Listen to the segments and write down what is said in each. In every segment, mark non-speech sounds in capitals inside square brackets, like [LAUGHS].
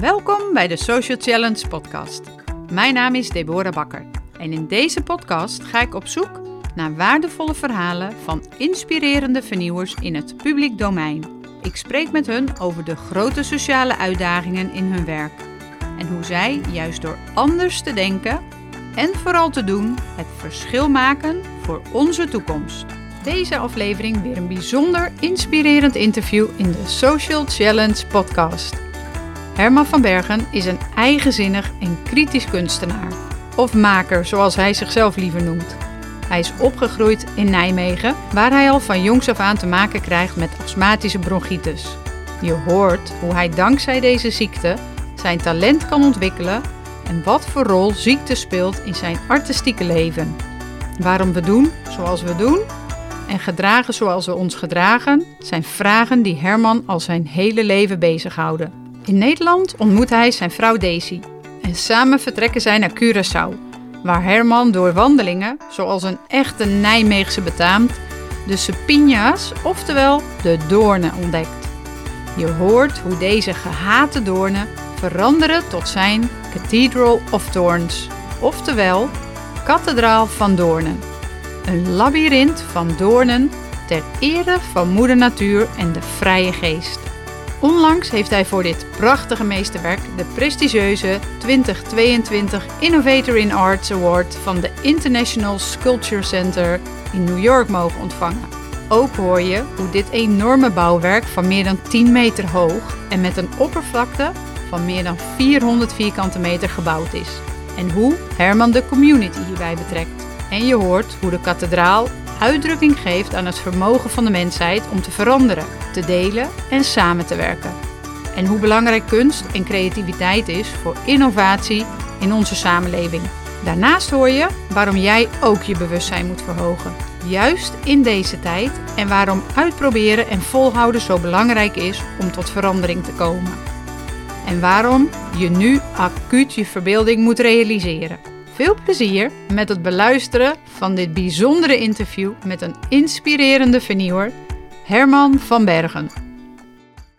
Welkom bij de Social Challenge podcast. Mijn naam is Deborah Bakker en in deze podcast ga ik op zoek naar waardevolle verhalen van inspirerende vernieuwers in het publiek domein. Ik spreek met hun over de grote sociale uitdagingen in hun werk en hoe zij juist door anders te denken en vooral te doen het verschil maken voor onze toekomst. Deze aflevering weer een bijzonder inspirerend interview in de Social Challenge podcast. Herman van Bergen is een eigenzinnig en kritisch kunstenaar. Of maker, zoals hij zichzelf liever noemt. Hij is opgegroeid in Nijmegen, waar hij al van jongs af aan te maken krijgt met astmatische bronchitis. Je hoort hoe hij dankzij deze ziekte zijn talent kan ontwikkelen en wat voor rol ziekte speelt in zijn artistieke leven. Waarom we doen zoals we doen en gedragen zoals we ons gedragen zijn vragen die Herman al zijn hele leven bezighouden. In Nederland ontmoet hij zijn vrouw Daisy en samen vertrekken zij naar Curaçao, waar Herman door wandelingen, zoals een echte Nijmeegse betaamt, de sepinja's, oftewel de doornen, ontdekt. Je hoort hoe deze gehate doornen veranderen tot zijn Cathedral of Thorns, oftewel Kathedraal van Doornen. Een labyrint van doornen ter ere van moeder natuur en de vrije geest. Onlangs heeft hij voor dit prachtige meesterwerk de prestigieuze 2022 Innovator in Arts Award van de International Sculpture Center in New York mogen ontvangen. Ook hoor je hoe dit enorme bouwwerk van meer dan 10 meter hoog en met een oppervlakte van meer dan 400 vierkante meter gebouwd is. En hoe Herman de community hierbij betrekt. En je hoort hoe de kathedraal uitdrukking geeft aan het vermogen van de mensheid om te veranderen, te delen en samen te werken. En hoe belangrijk kunst en creativiteit is voor innovatie in onze samenleving. Daarnaast hoor je waarom jij ook je bewustzijn moet verhogen. Juist in deze tijd en waarom uitproberen en volhouden zo belangrijk is om tot verandering te komen. En waarom je nu acuut je verbeelding moet realiseren. Veel plezier met het beluisteren van dit bijzondere interview met een inspirerende vernieuwer, Herman van Bergen.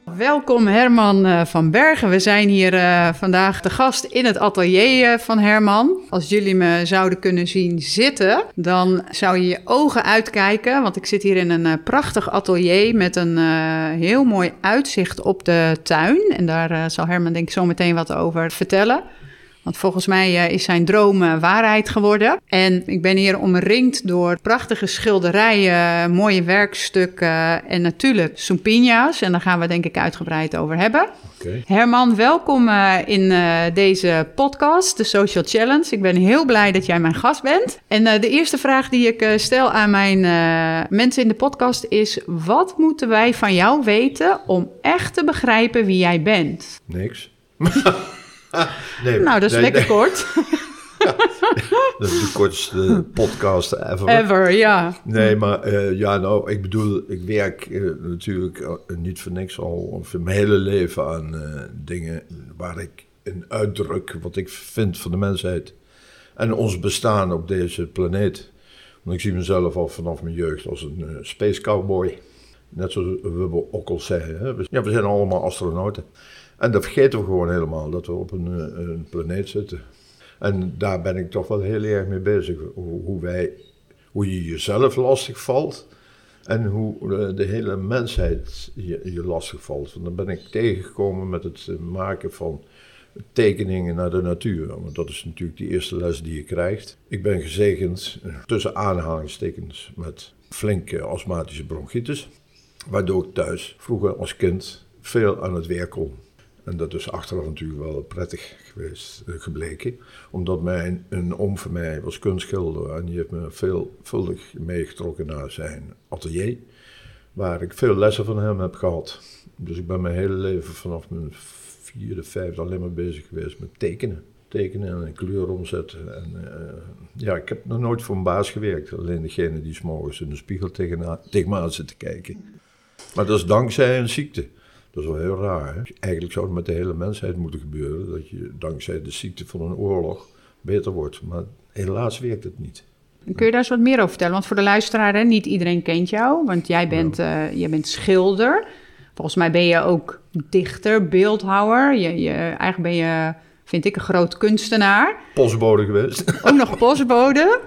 Welkom Herman eh, van Bergen. We zijn hier uh, vandaag de gast in het atelier uh, van Herman. Als jullie me zouden kunnen zien zitten, dan zou je je ogen uitkijken. Want ik zit hier in een prachtig atelier met een heel mooi uitzicht op de tuin. En daar zal Herman denk ik zo meteen wat over vertellen. Want volgens mij eh, is zijn droom eh, waarheid geworden. En ik ben hier omringd door prachtige schilderijen, mooie werkstukken en natuurlijk Sumpinja's. En daar gaan we denk ik uitgebreid over hebben. Okay. Herman, welkom uh, in deze podcast, de Social Challenge. Ik ben heel blij dat jij mijn gast bent. En de eerste vraag die ik stel aan mijn mensen in de podcast is: wat moeten wij van jou weten om echt te begrijpen wie jij bent? Niks. [LAUGHS] [LAUGHS] nee, nou, dat is lekker kort. [LAUGHS] dat is de kortste podcast ever. Ever, ja. Nee, maar uh, ja, nou, ik bedoel, ik werk uh, natuurlijk uh, niet voor niks al voor mijn hele leven aan dingen waar ik een uitdruk wat ik vind van de mensheid en ons bestaan op deze planeet. Want ik zie mezelf al vanaf mijn jeugd als een space cowboy. Net zoals we ook al zeggen. Hè? Ja, we zijn allemaal astronauten. En dat vergeten we gewoon helemaal, dat we op een, eh, een planeet zitten. En daar ben ik toch wel heel erg mee bezig. Hoe, wij, hoe je jezelf lastig valt en hoe eh, de hele mensheid je, je lastig valt. Want dan ben ik tegengekomen met het eh, maken van tekeningen naar de natuur. Want dat is natuurlijk de eerste les die je krijgt. Ik ben gezegend, tussen aanhalingstekens, met flinke astmatische bronchitis. Waardoor ik thuis vroeger als kind veel aan het werk kon. En dat is achteraf natuurlijk wel prettig geweest, uh, gebleken. Omdat mijn, een oom van mij was kunstschilder en die heeft me veelvuldig meegetrokken naar zijn atelier. Waar ik veel lessen van hem heb gehad. Dus ik ben mijn hele leven vanaf mijn vierde, vijfde alleen maar bezig geweest met tekenen. Tekenen en kleur omzetten. En, uh, ja, ik heb nog nooit voor een baas gewerkt. Alleen degene die s'morgens in de spiegel tegen, tegen me aan zit te kijken. Maar dat is dankzij een ziekte. Dat is wel heel raar. Hè? Eigenlijk zou het met de hele mensheid moeten gebeuren. Dat je dankzij de ziekte van een oorlog beter wordt. Maar helaas werkt het niet. Kun je daar eens wat meer over vertellen? Want voor de luisteraar, hè, niet iedereen kent jou. Want jij bent, ja. uh, jij bent schilder. Volgens mij ben je ook dichter, beeldhouwer. Je, je, eigenlijk ben je, vind ik, een groot kunstenaar. Postbode geweest. [LAUGHS] Ook nog postbode.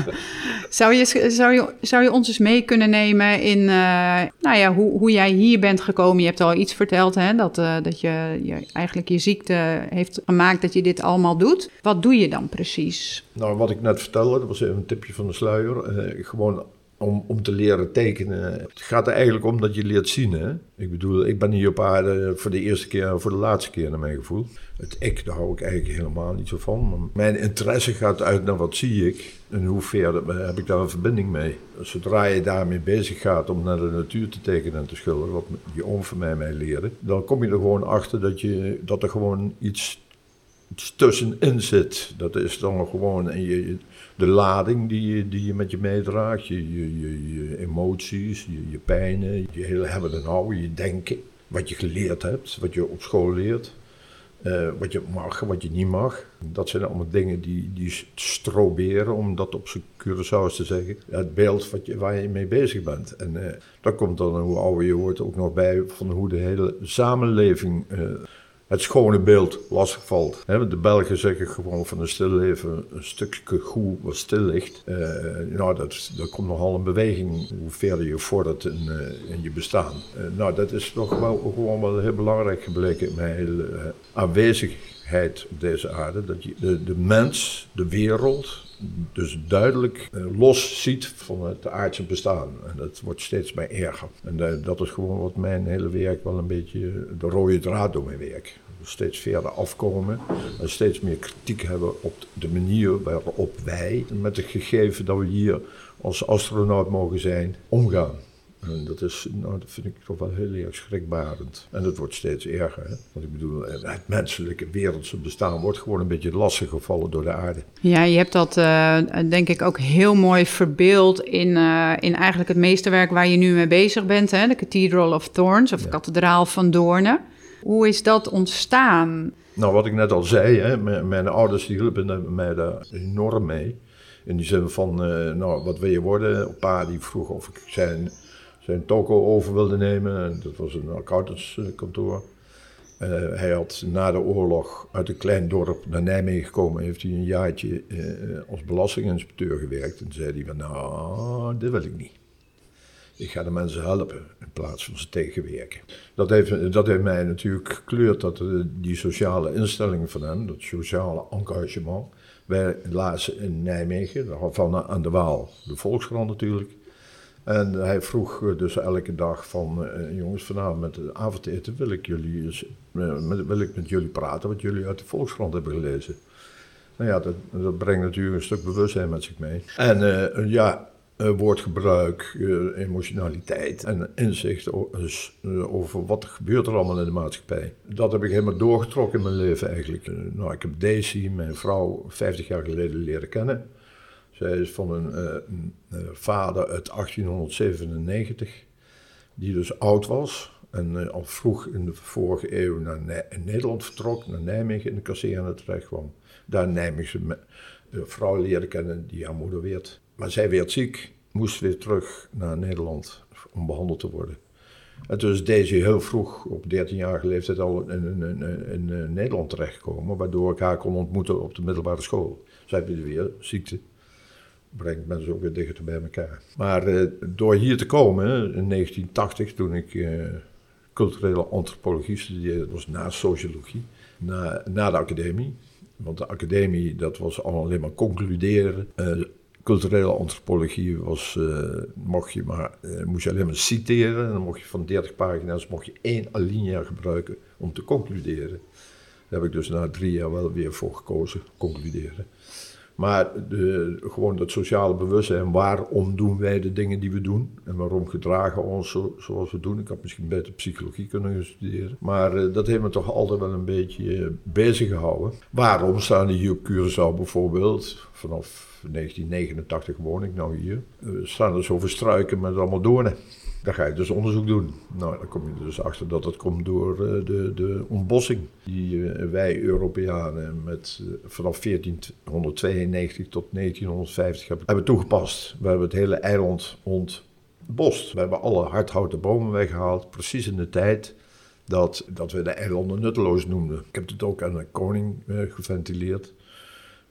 [LAUGHS] zou, je, zou, je, zou je ons eens mee kunnen nemen in uh, nou ja, hoe, hoe jij hier bent gekomen? Je hebt al iets verteld, hè, dat, uh, dat je, je eigenlijk je ziekte heeft gemaakt dat je dit allemaal doet. Wat doe je dan precies? Nou, wat ik net vertelde, dat was even een tipje van de sluier. Uh, gewoon om, om te leren tekenen. Het gaat er eigenlijk om dat je leert zien. Hè? Ik bedoel, ik ben hier op aarde voor de eerste keer en voor de laatste keer naar mijn gevoel. Het ik, daar hou ik eigenlijk helemaal niet zo van. Maar mijn interesse gaat uit naar wat zie ik en hoe ver heb ik daar een verbinding mee. Zodra je daarmee bezig gaat om naar de natuur te tekenen en te schilderen, wat je oom van mij mij dan kom je er gewoon achter dat, je, dat er gewoon iets tussenin zit. Dat is dan gewoon je, de lading die je, die je met je meedraagt, je, je, je, emoties, je, je pijnen, je hele hebben en houden, je denken. Wat je geleerd hebt, wat je op school leert. Uh, wat je mag, wat je niet mag. Dat zijn allemaal dingen die, die stroberen, om dat op zijn Curaçao's te zeggen. Het beeld wat je, waar je mee bezig bent. En uh, daar komt dan, hoe ouder je wordt, ook nog bij van hoe de hele samenleving uh, het schone beeld lastig valt. De Belgen zeggen gewoon van een stilleven een stukje goed wat stil ligt. Uh, nou, dat, dat komt nogal een beweging hoe verder je vordert in, uh, in je bestaan. Uh, nou, dat is toch wel gewoon wel heel belangrijk gebleken in mijn hele aanwezigheid op deze aarde. Dat je de, de mens, de wereld, dus duidelijk los ziet van het aardse bestaan. En dat wordt steeds meer erger. En dat is gewoon wat mijn hele werk wel een beetje de rode draad door mijn werk steeds verder afkomen en steeds meer kritiek hebben op de manier waarop wij met het gegeven dat we hier als astronaut mogen zijn, omgaan. En dat, is, nou, dat vind ik toch wel heel erg schrikbarend. En dat wordt steeds erger. Hè? Want ik bedoel, het menselijke wereldse bestaan wordt gewoon een beetje lastig gevallen door de aarde. Ja, je hebt dat uh, denk ik ook heel mooi verbeeld in, uh, in eigenlijk het meesterwerk waar je nu mee bezig bent. Hè? De Cathedral of Thorns, of ja. Kathedraal van Doornen. Hoe is dat ontstaan? Nou, wat ik net al zei, hè, mijn, mijn ouders die hielpen mij daar enorm mee. In die zin van, uh, nou, wat wil je worden? Pa die vroeg of ik zijn, zijn toko over wilde nemen. Dat was een accountantskantoor. Uh, hij had na de oorlog uit een klein dorp naar Nijmegen gekomen. Heeft hij een jaartje uh, als belastinginspecteur gewerkt. En zei hij van, nou, dit wil ik niet. Ik ga de mensen helpen in plaats van ze tegenwerken. Dat heeft, dat heeft mij natuurlijk gekleurd dat die sociale instelling van hem, dat sociale engagement. Wij lazen in Nijmegen, van aan de Waal, de Volkskrant natuurlijk. En hij vroeg dus elke dag van, uh, jongens, vanavond met het avondeten wil ik, jullie, met, wil ik met jullie praten wat jullie uit de Volkskrant hebben gelezen. Nou ja, dat, dat brengt natuurlijk een stuk bewustzijn met zich mee. En ja, woordgebruik, emotionaliteit en inzicht over wat gebeurt er allemaal in de maatschappij. Dat heb ik helemaal doorgetrokken in mijn leven eigenlijk. nou, ik heb Daisy, mijn vrouw, 50 jaar geleden leren kennen. Zij is van een, een vader uit 1897, die dus oud was. En al vroeg in de vorige eeuw naar Nederland vertrok, naar Nijmegen in de kazerne terecht kwam. Daar een Nijmeegse vrouw leren kennen die haar moeder werd. Maar zij werd ziek, moest weer terug naar Nederland om behandeld te worden. En toen is deze heel vroeg, op 13-jarige leeftijd, al in, in, in, in, Nederland terechtgekomen, waardoor ik haar kon ontmoeten op de middelbare school. Zij weer ziekte. Brengt mensen ook weer dichter bij elkaar. Maar uh, door hier te komen, in 1980, toen ik uh, culturele antropologie studeerde, dat was na sociologie, na, na de academie. Want de academie, dat was alleen maar concluderen. Uh, culturele antropologie was, mocht je maar, moest je alleen maar citeren. En dan mocht je van 30 pagina's mocht je één alinea gebruiken om te concluderen. Daar heb ik dus na drie jaar wel weer voor gekozen, concluderen. Maar de, gewoon dat sociale bewustzijn, waarom doen wij de dingen die we doen? En waarom gedragen we ons zo, zoals we doen? Ik had misschien beter psychologie kunnen studeren. Maar uh, dat heeft me toch altijd wel een beetje uh, bezig gehouden. Waarom staan die hier op Curaçao bijvoorbeeld? Vanaf 1989 woon ik nou hier. Uh, staan er zoveel struiken met allemaal doornen. Dan ga je dus onderzoek doen. Nou, dan kom je dus achter dat dat komt door uh, de, de ontbossing die uh, wij Europeanen met, uh, vanaf 1492 tot 1950 hebben, toegepast. We hebben het hele eiland ont, bos. We hebben alle hardhouten bomen weggehaald, precies in de tijd dat, dat we de eilanden nutteloos noemden. Ik heb het ook aan de koning eh, geventileerd.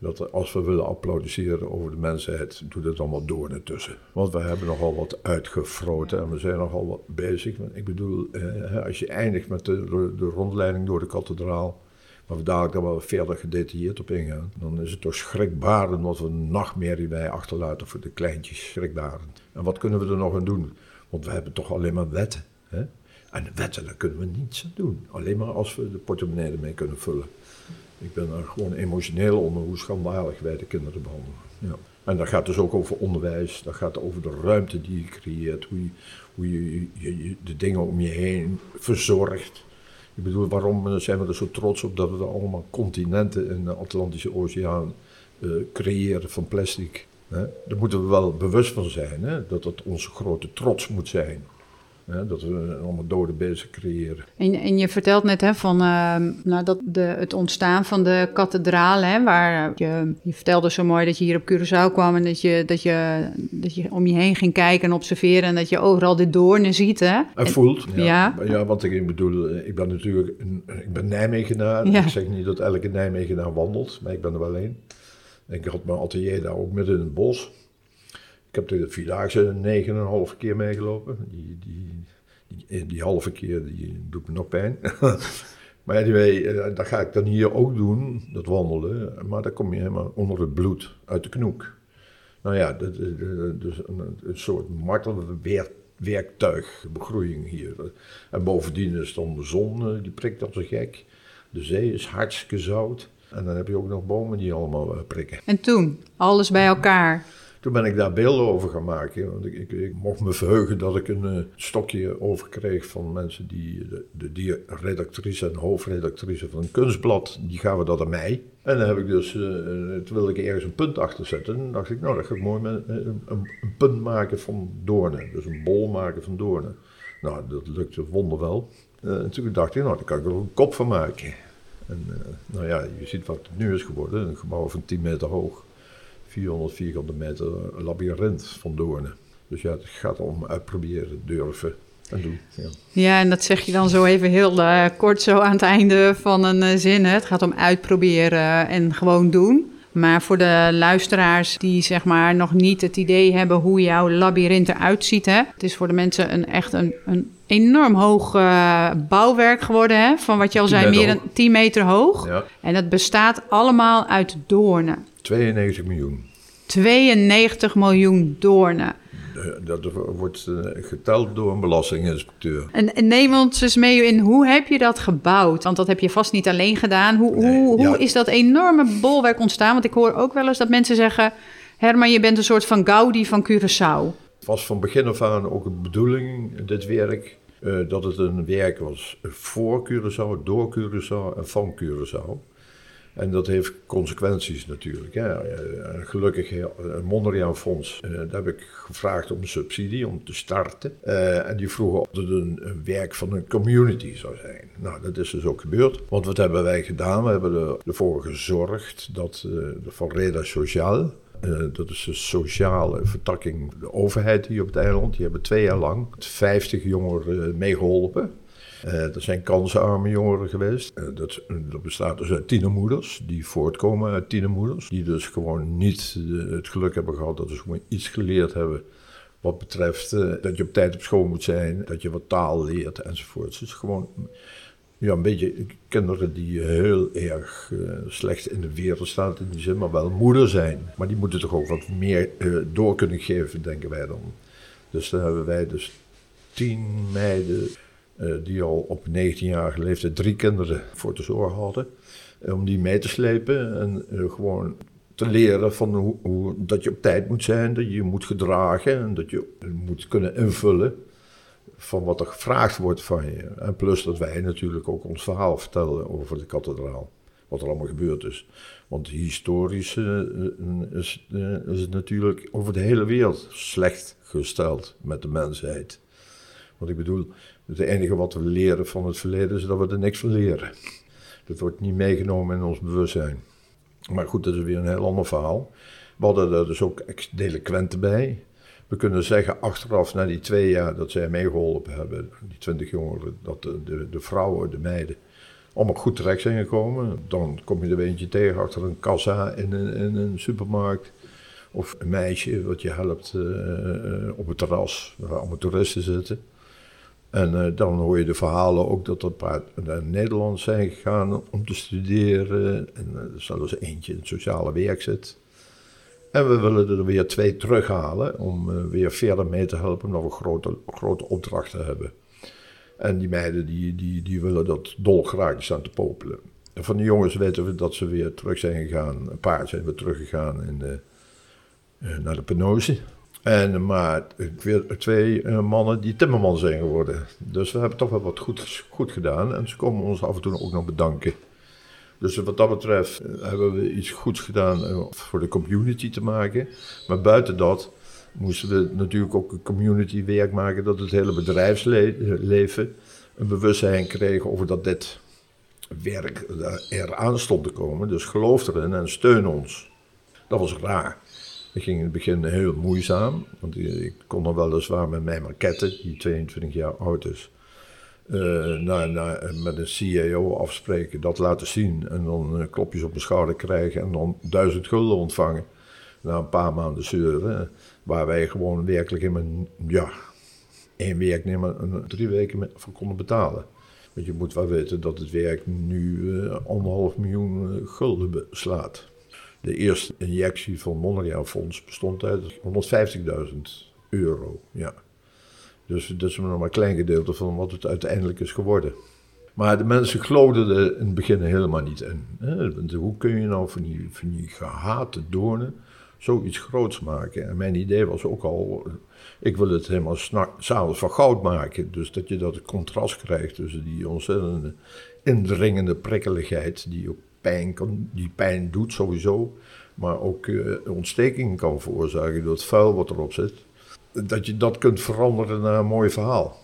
Dat als we willen applaudisseren over de mensheid, doe dat allemaal door ertussen. Want we hebben nogal wat uitgefroten en we zijn nogal wat bezig. Ik bedoel, eh, als je eindigt met de, rondleiding door de kathedraal, waar we dadelijk dan wel verder gedetailleerd op ingaan, dan is het toch schrikbarend wat we nachtmerrie wij achterlaten voor de kleintjes. Schrikbarend. En wat kunnen we er nog aan doen? Want we hebben toch alleen maar wetten. Hè? En wetten, daar kunnen we niets aan doen. Alleen maar als we de portemonnee ermee kunnen vullen. Ik ben er gewoon emotioneel onder hoe schandalig wij de kinderen behandelen. Ja. En dat gaat dus ook over onderwijs, dat gaat over de ruimte die je creëert, hoe je, hoe je, je, de dingen om je heen verzorgt. Ik bedoel, waarom zijn we er zo trots op dat we allemaal continenten in de Atlantische Oceaan uh, creëren van plastic? Hè? Daar moeten we wel bewust van zijn, hè? dat het onze grote trots moet zijn dat we allemaal dode beesten creëren. En, en je vertelt net hè, van uh, nou, dat de, het ontstaan van de kathedraal, hè, waar je, je vertelde zo mooi dat je hier op Curaçao kwam en dat je, dat, je, dat je om je heen ging kijken en observeren en dat je overal de doornen ziet. Hè? En, voelt. Ja. ja. want ik bedoel, ik ben natuurlijk een, ik ben Nijmegenaar. Ik zeg niet dat elke Nijmegenaar wandelt, maar ik ben er wel een. Ik had mijn atelier daar ook midden in het bos. Ik heb de Vierdaagse negen en een half keer meegelopen. Die, die, die, die, halve keer die doet me nog pijn. [LAUGHS] maar anyway, eh, dat ga ik dan hier ook doen, dat wandelen. Maar dan kom je helemaal onder het bloed uit de knoek. Nou ja, dat, dus een, een soort martelwerktuig, begroeiing hier. En bovendien is dan de zon, eh, die prikt als een gek. De zee is hartstikke zout. En dan heb je ook nog bomen die allemaal eh, prikken. En toen, alles bij elkaar. Toen ben ik daar beelden over gaan maken. Want ik, ik, mocht me verheugen dat ik een uh, stokje overkreeg van mensen die, de, de, redactrice en hoofdredactrice van een kunstblad, die gaven dat aan mij. En dan heb ik dus, uh, toen wilde ik ergens een punt achter zetten. En dacht ik, nou, dat ga ik mooi met een, een, punt maken van doornen. Dus een bol maken van doornen. Nou, dat lukte wonderwel. En toen dacht ik, nou, daar kan ik er een kop van maken. En nou ja, je ziet wat het nu is geworden. Een gebouw van 10 meter hoog. 400 vierkante meter labyrint van doornen. Dus ja, het gaat om uitproberen, durven en doen. Ja. ja, en dat zeg je dan zo even heel uh, kort zo aan het einde van een uh, zin. Hè? Het gaat om uitproberen en gewoon doen. Maar voor de luisteraars die zeg maar nog niet het idee hebben hoe jouw labyrint eruit ziet. Hè? Het is voor de mensen een, echt een, een enorm hoog uh, bouwwerk geworden. Hè? Van wat je al zei, meer dan 10 meter hoog. Ja. En dat bestaat allemaal uit doornen. 92 miljoen. 92 miljoen doornen. Dat wordt eh, geteld door een belastinginspecteur. En, en neem ons eens mee in hoe heb je dat gebouwd? Want dat heb je vast niet alleen gedaan. Hoe, hoe, hoe is dat enorme bolwerk ontstaan? Want ik hoor ook wel eens dat mensen zeggen... Herman, je bent een soort van Gaudi van Curaçao. Het was van begin af aan ook de bedoeling, dit werk... Uh, dat het een werk was voor Curaçao, door Curaçao en van Curaçao. En dat heeft consequenties natuurlijk. Hè. Eh, gelukkig, een eh, Mondriaan Fonds, eh, daar heb ik gevraagd om subsidie om te starten. en die vroegen of het een, werk van een community zou zijn. Nou, dat is dus ook gebeurd. Want wat hebben wij gedaan? We hebben ervoor gezorgd dat van Reda Social, dat is de sociale vertakking, de overheid hier op het eiland, die hebben twee jaar lang 50 jongeren meegeholpen. Uh, er zijn kansarme jongeren geweest. Uh, dat, bestaat dus uit tienermoeders, die voortkomen uit tienermoeders. Die dus gewoon niet het geluk hebben gehad dat ze gewoon iets geleerd hebben. Wat betreft dat je op tijd op school moet zijn, dat je wat taal leert enzovoort. Dus gewoon ja, een beetje kinderen die heel erg slecht in de wereld staan in die zin, maar wel moeder zijn. Maar die moeten toch ook wat meer door kunnen geven, denken wij dan. Dus dan hebben wij dus tien meiden eh, die al op 19-jarige leeftijd drie kinderen voor te zorgen hadden. Eh, om die mee te slepen en eh, gewoon te leren van hoe, hoe, dat je op tijd moet zijn, dat je je moet gedragen en dat je moet kunnen invullen van wat er gevraagd wordt van je. En plus dat wij natuurlijk ook ons verhaal vertellen over de kathedraal. Wat er allemaal gebeurd is. Want historisch is, is het natuurlijk over de hele wereld slecht gesteld met de mensheid. Want ik bedoel, het enige wat we leren van het verleden is dat we er niks van leren. Dat wordt niet meegenomen in ons bewustzijn. Maar goed, dat is weer een heel ander verhaal. We hadden er dus ook delinquenten bij. we kunnen zeggen achteraf, na die twee jaar dat zij meegeholpen hebben, die twintig jongeren, dat de, de, de, vrouwen, de meiden, allemaal goed terecht zijn gekomen. Dan kom je er eentje tegen achter een kassa in een, in een supermarkt. Of een meisje wat je helpt uh, op het terras, waar allemaal toeristen zitten. En uh, dan hoor je de verhalen ook dat er een paar naar Nederland zijn gegaan om te studeren. En er zelfs eentje in het sociale werk zit. En we willen er weer twee terughalen om uh, weer verder mee te helpen, omdat we grote, grote opdrachten hebben. En die meiden die, die, die willen dat dolgraag staan te popelen. En van de jongens weten we dat ze weer terug zijn gegaan. Een paar zijn weer teruggegaan in naar de penose. En, maar twee uh, mannen die timmerman zijn geworden. Dus we hebben toch wel wat goed, goed gedaan. En ze komen ons af en toe ook nog bedanken. Dus wat dat betreft eh, hebben we iets goeds gedaan uh, voor de community te maken. Maar buiten dat moesten we natuurlijk ook een community werk maken dat het hele bedrijfsleven een bewustzijn kreeg over dat dit werk eraan stond te komen. Dus geloof erin en steun ons. Dat was raar. Dat ging in het begin heel moeizaam, want ik kon nog weliswaar met mijn maquette, die 22 jaar oud is, uh, naar, naar, met een CAO afspreken, dat laten zien en dan uh, klopjes op mijn schouder krijgen en dan duizend gulden ontvangen na een paar maanden zeuren. Waar wij gewoon werkelijk in mijn, ja, één werknemer drie weken voor konden betalen. Want je moet wel weten dat het werk nu uh, anderhalf miljoen gulden beslaat. De eerste injectie van Mondriaan Fonds bestond uit 150.000 euro. Ja. Dus dat is nog maar een klein gedeelte van wat het uiteindelijk is geworden. Maar de mensen geloofden er in het begin helemaal niet in. Hoe kun je nou van die, van die gehate doornen zoiets groots maken? En mijn idee was ook al, ik wil het helemaal s'avonds van goud maken. Dus dat je dat contrast krijgt tussen die ontzettende indringende prikkeligheid die ook pijn, kan, die pijn doet sowieso, maar ook uh, ontsteking kan veroorzaken door het vuil wat erop zit. Dat je dat kunt veranderen naar een mooi verhaal.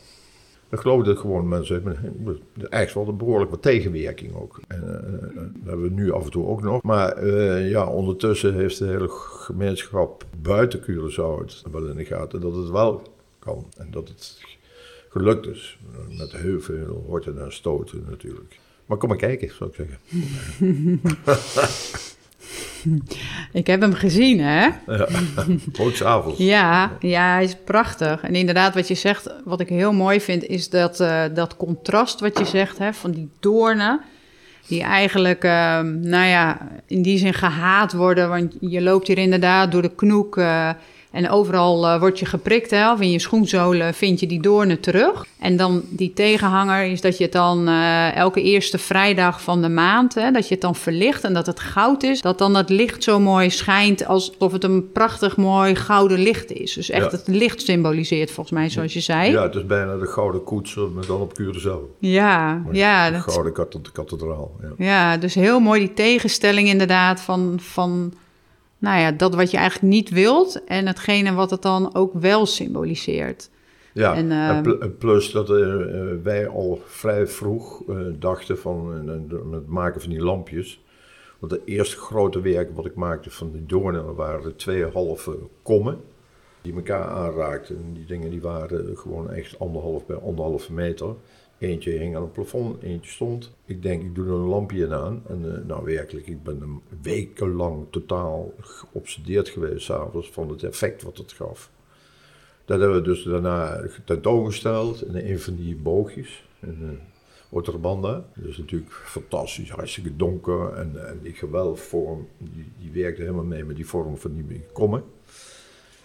Dat geloofden gewoon mensen. Eigenlijk wel een behoorlijk wat tegenwerking ook. En, uh, dat hebben we nu af en toe ook nog. Maar ja, ondertussen heeft de hele gemeenschap buiten Curaçao het wel in de gaten dat het wel kan. En dat het gelukt is. Met heel veel horten en stoten natuurlijk. Maar kom maar kijken, zou ik zeggen. [LAUGHS] ik heb hem gezien, hè? Ja, [LAUGHS] avond. ja, ja, hij is prachtig. En inderdaad, wat je zegt, wat ik heel mooi vind, is dat, uh, dat contrast wat je zegt, hè, van die doornen. Die eigenlijk, uh, nou ja, in die zin gehaat worden. Want je loopt hier inderdaad door de knoek. Uh, en overal uh, word je geprikt, hè, of in je schoenzolen vind je die doornen terug. En dan die tegenhanger is dat je het dan uh, elke eerste vrijdag van de maand, hè, dat je het dan verlicht en dat het goud is. Dat dan het licht zo mooi schijnt alsof het een prachtig mooi gouden licht is. Dus echt ja. het licht symboliseert volgens mij, zoals je zei. Ja, het is bijna de gouden koets, maar dan op Curaçao. Ja, ja. De gouden kathedraal. Ja. ja, dus heel mooi die tegenstelling inderdaad van... van nou ja, dat wat je eigenlijk niet wilt en hetgene wat het dan ook wel symboliseert. Ja, en, uh, plus dat uh, wij al vrij vroeg uh, dachten van het maken van die lampjes. Want het eerste grote werk wat ik maakte van die doornen waren twee halve kommen die elkaar aanraakten. die dingen die waren gewoon echt anderhalf bij anderhalve meter. Eentje hing aan het plafond, eentje stond. Ik denk, ik doe er een lampje aan. En uh, nou werkelijk, ik ben wekenlang totaal geobsedeerd geweest s'avonds van het effect wat het gaf. Dat hebben we dus daarna tentoongesteld in een van die boogjes. In uh, Otterbanda. Dus natuurlijk fantastisch, hartstikke donker. En, en die gewelfvorm, die, die werkte helemaal mee met die vorm van die kommen.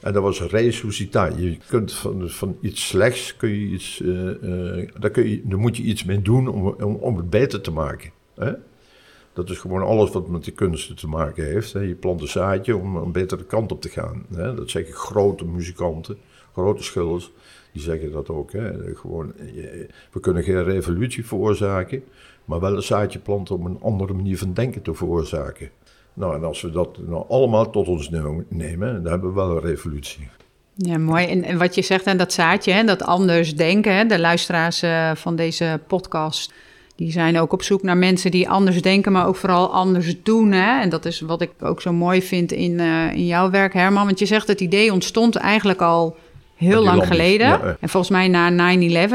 En dat was resuscitatie. Je kunt van, van iets slechts, kun je iets, uh, daar, kun je, daar moet je iets mee doen om, om, om het beter te maken. Hè? Dat is gewoon alles wat met de kunsten te maken heeft. Hè? Je plant een zaadje om een betere kant op te gaan. Hè? Dat zeggen grote muzikanten, grote schilders. Die zeggen dat ook. Hè? Gewoon, we kunnen geen revolutie veroorzaken, maar wel een zaadje planten om een andere manier van denken te veroorzaken. Nou, en als we dat nou allemaal tot ons nemen, dan hebben we wel een revolutie. Ja, mooi. En, wat je zegt, en dat zaadje, hè, dat anders denken, de luisteraars uh, van deze podcast, die zijn ook op zoek naar mensen die anders denken, maar ook vooral anders doen. Hè? En dat is wat ik ook zo mooi vind in, uh, in jouw werk, Herman. Want je zegt het idee ontstond eigenlijk al heel lang geleden. En volgens mij na 9-11, uh,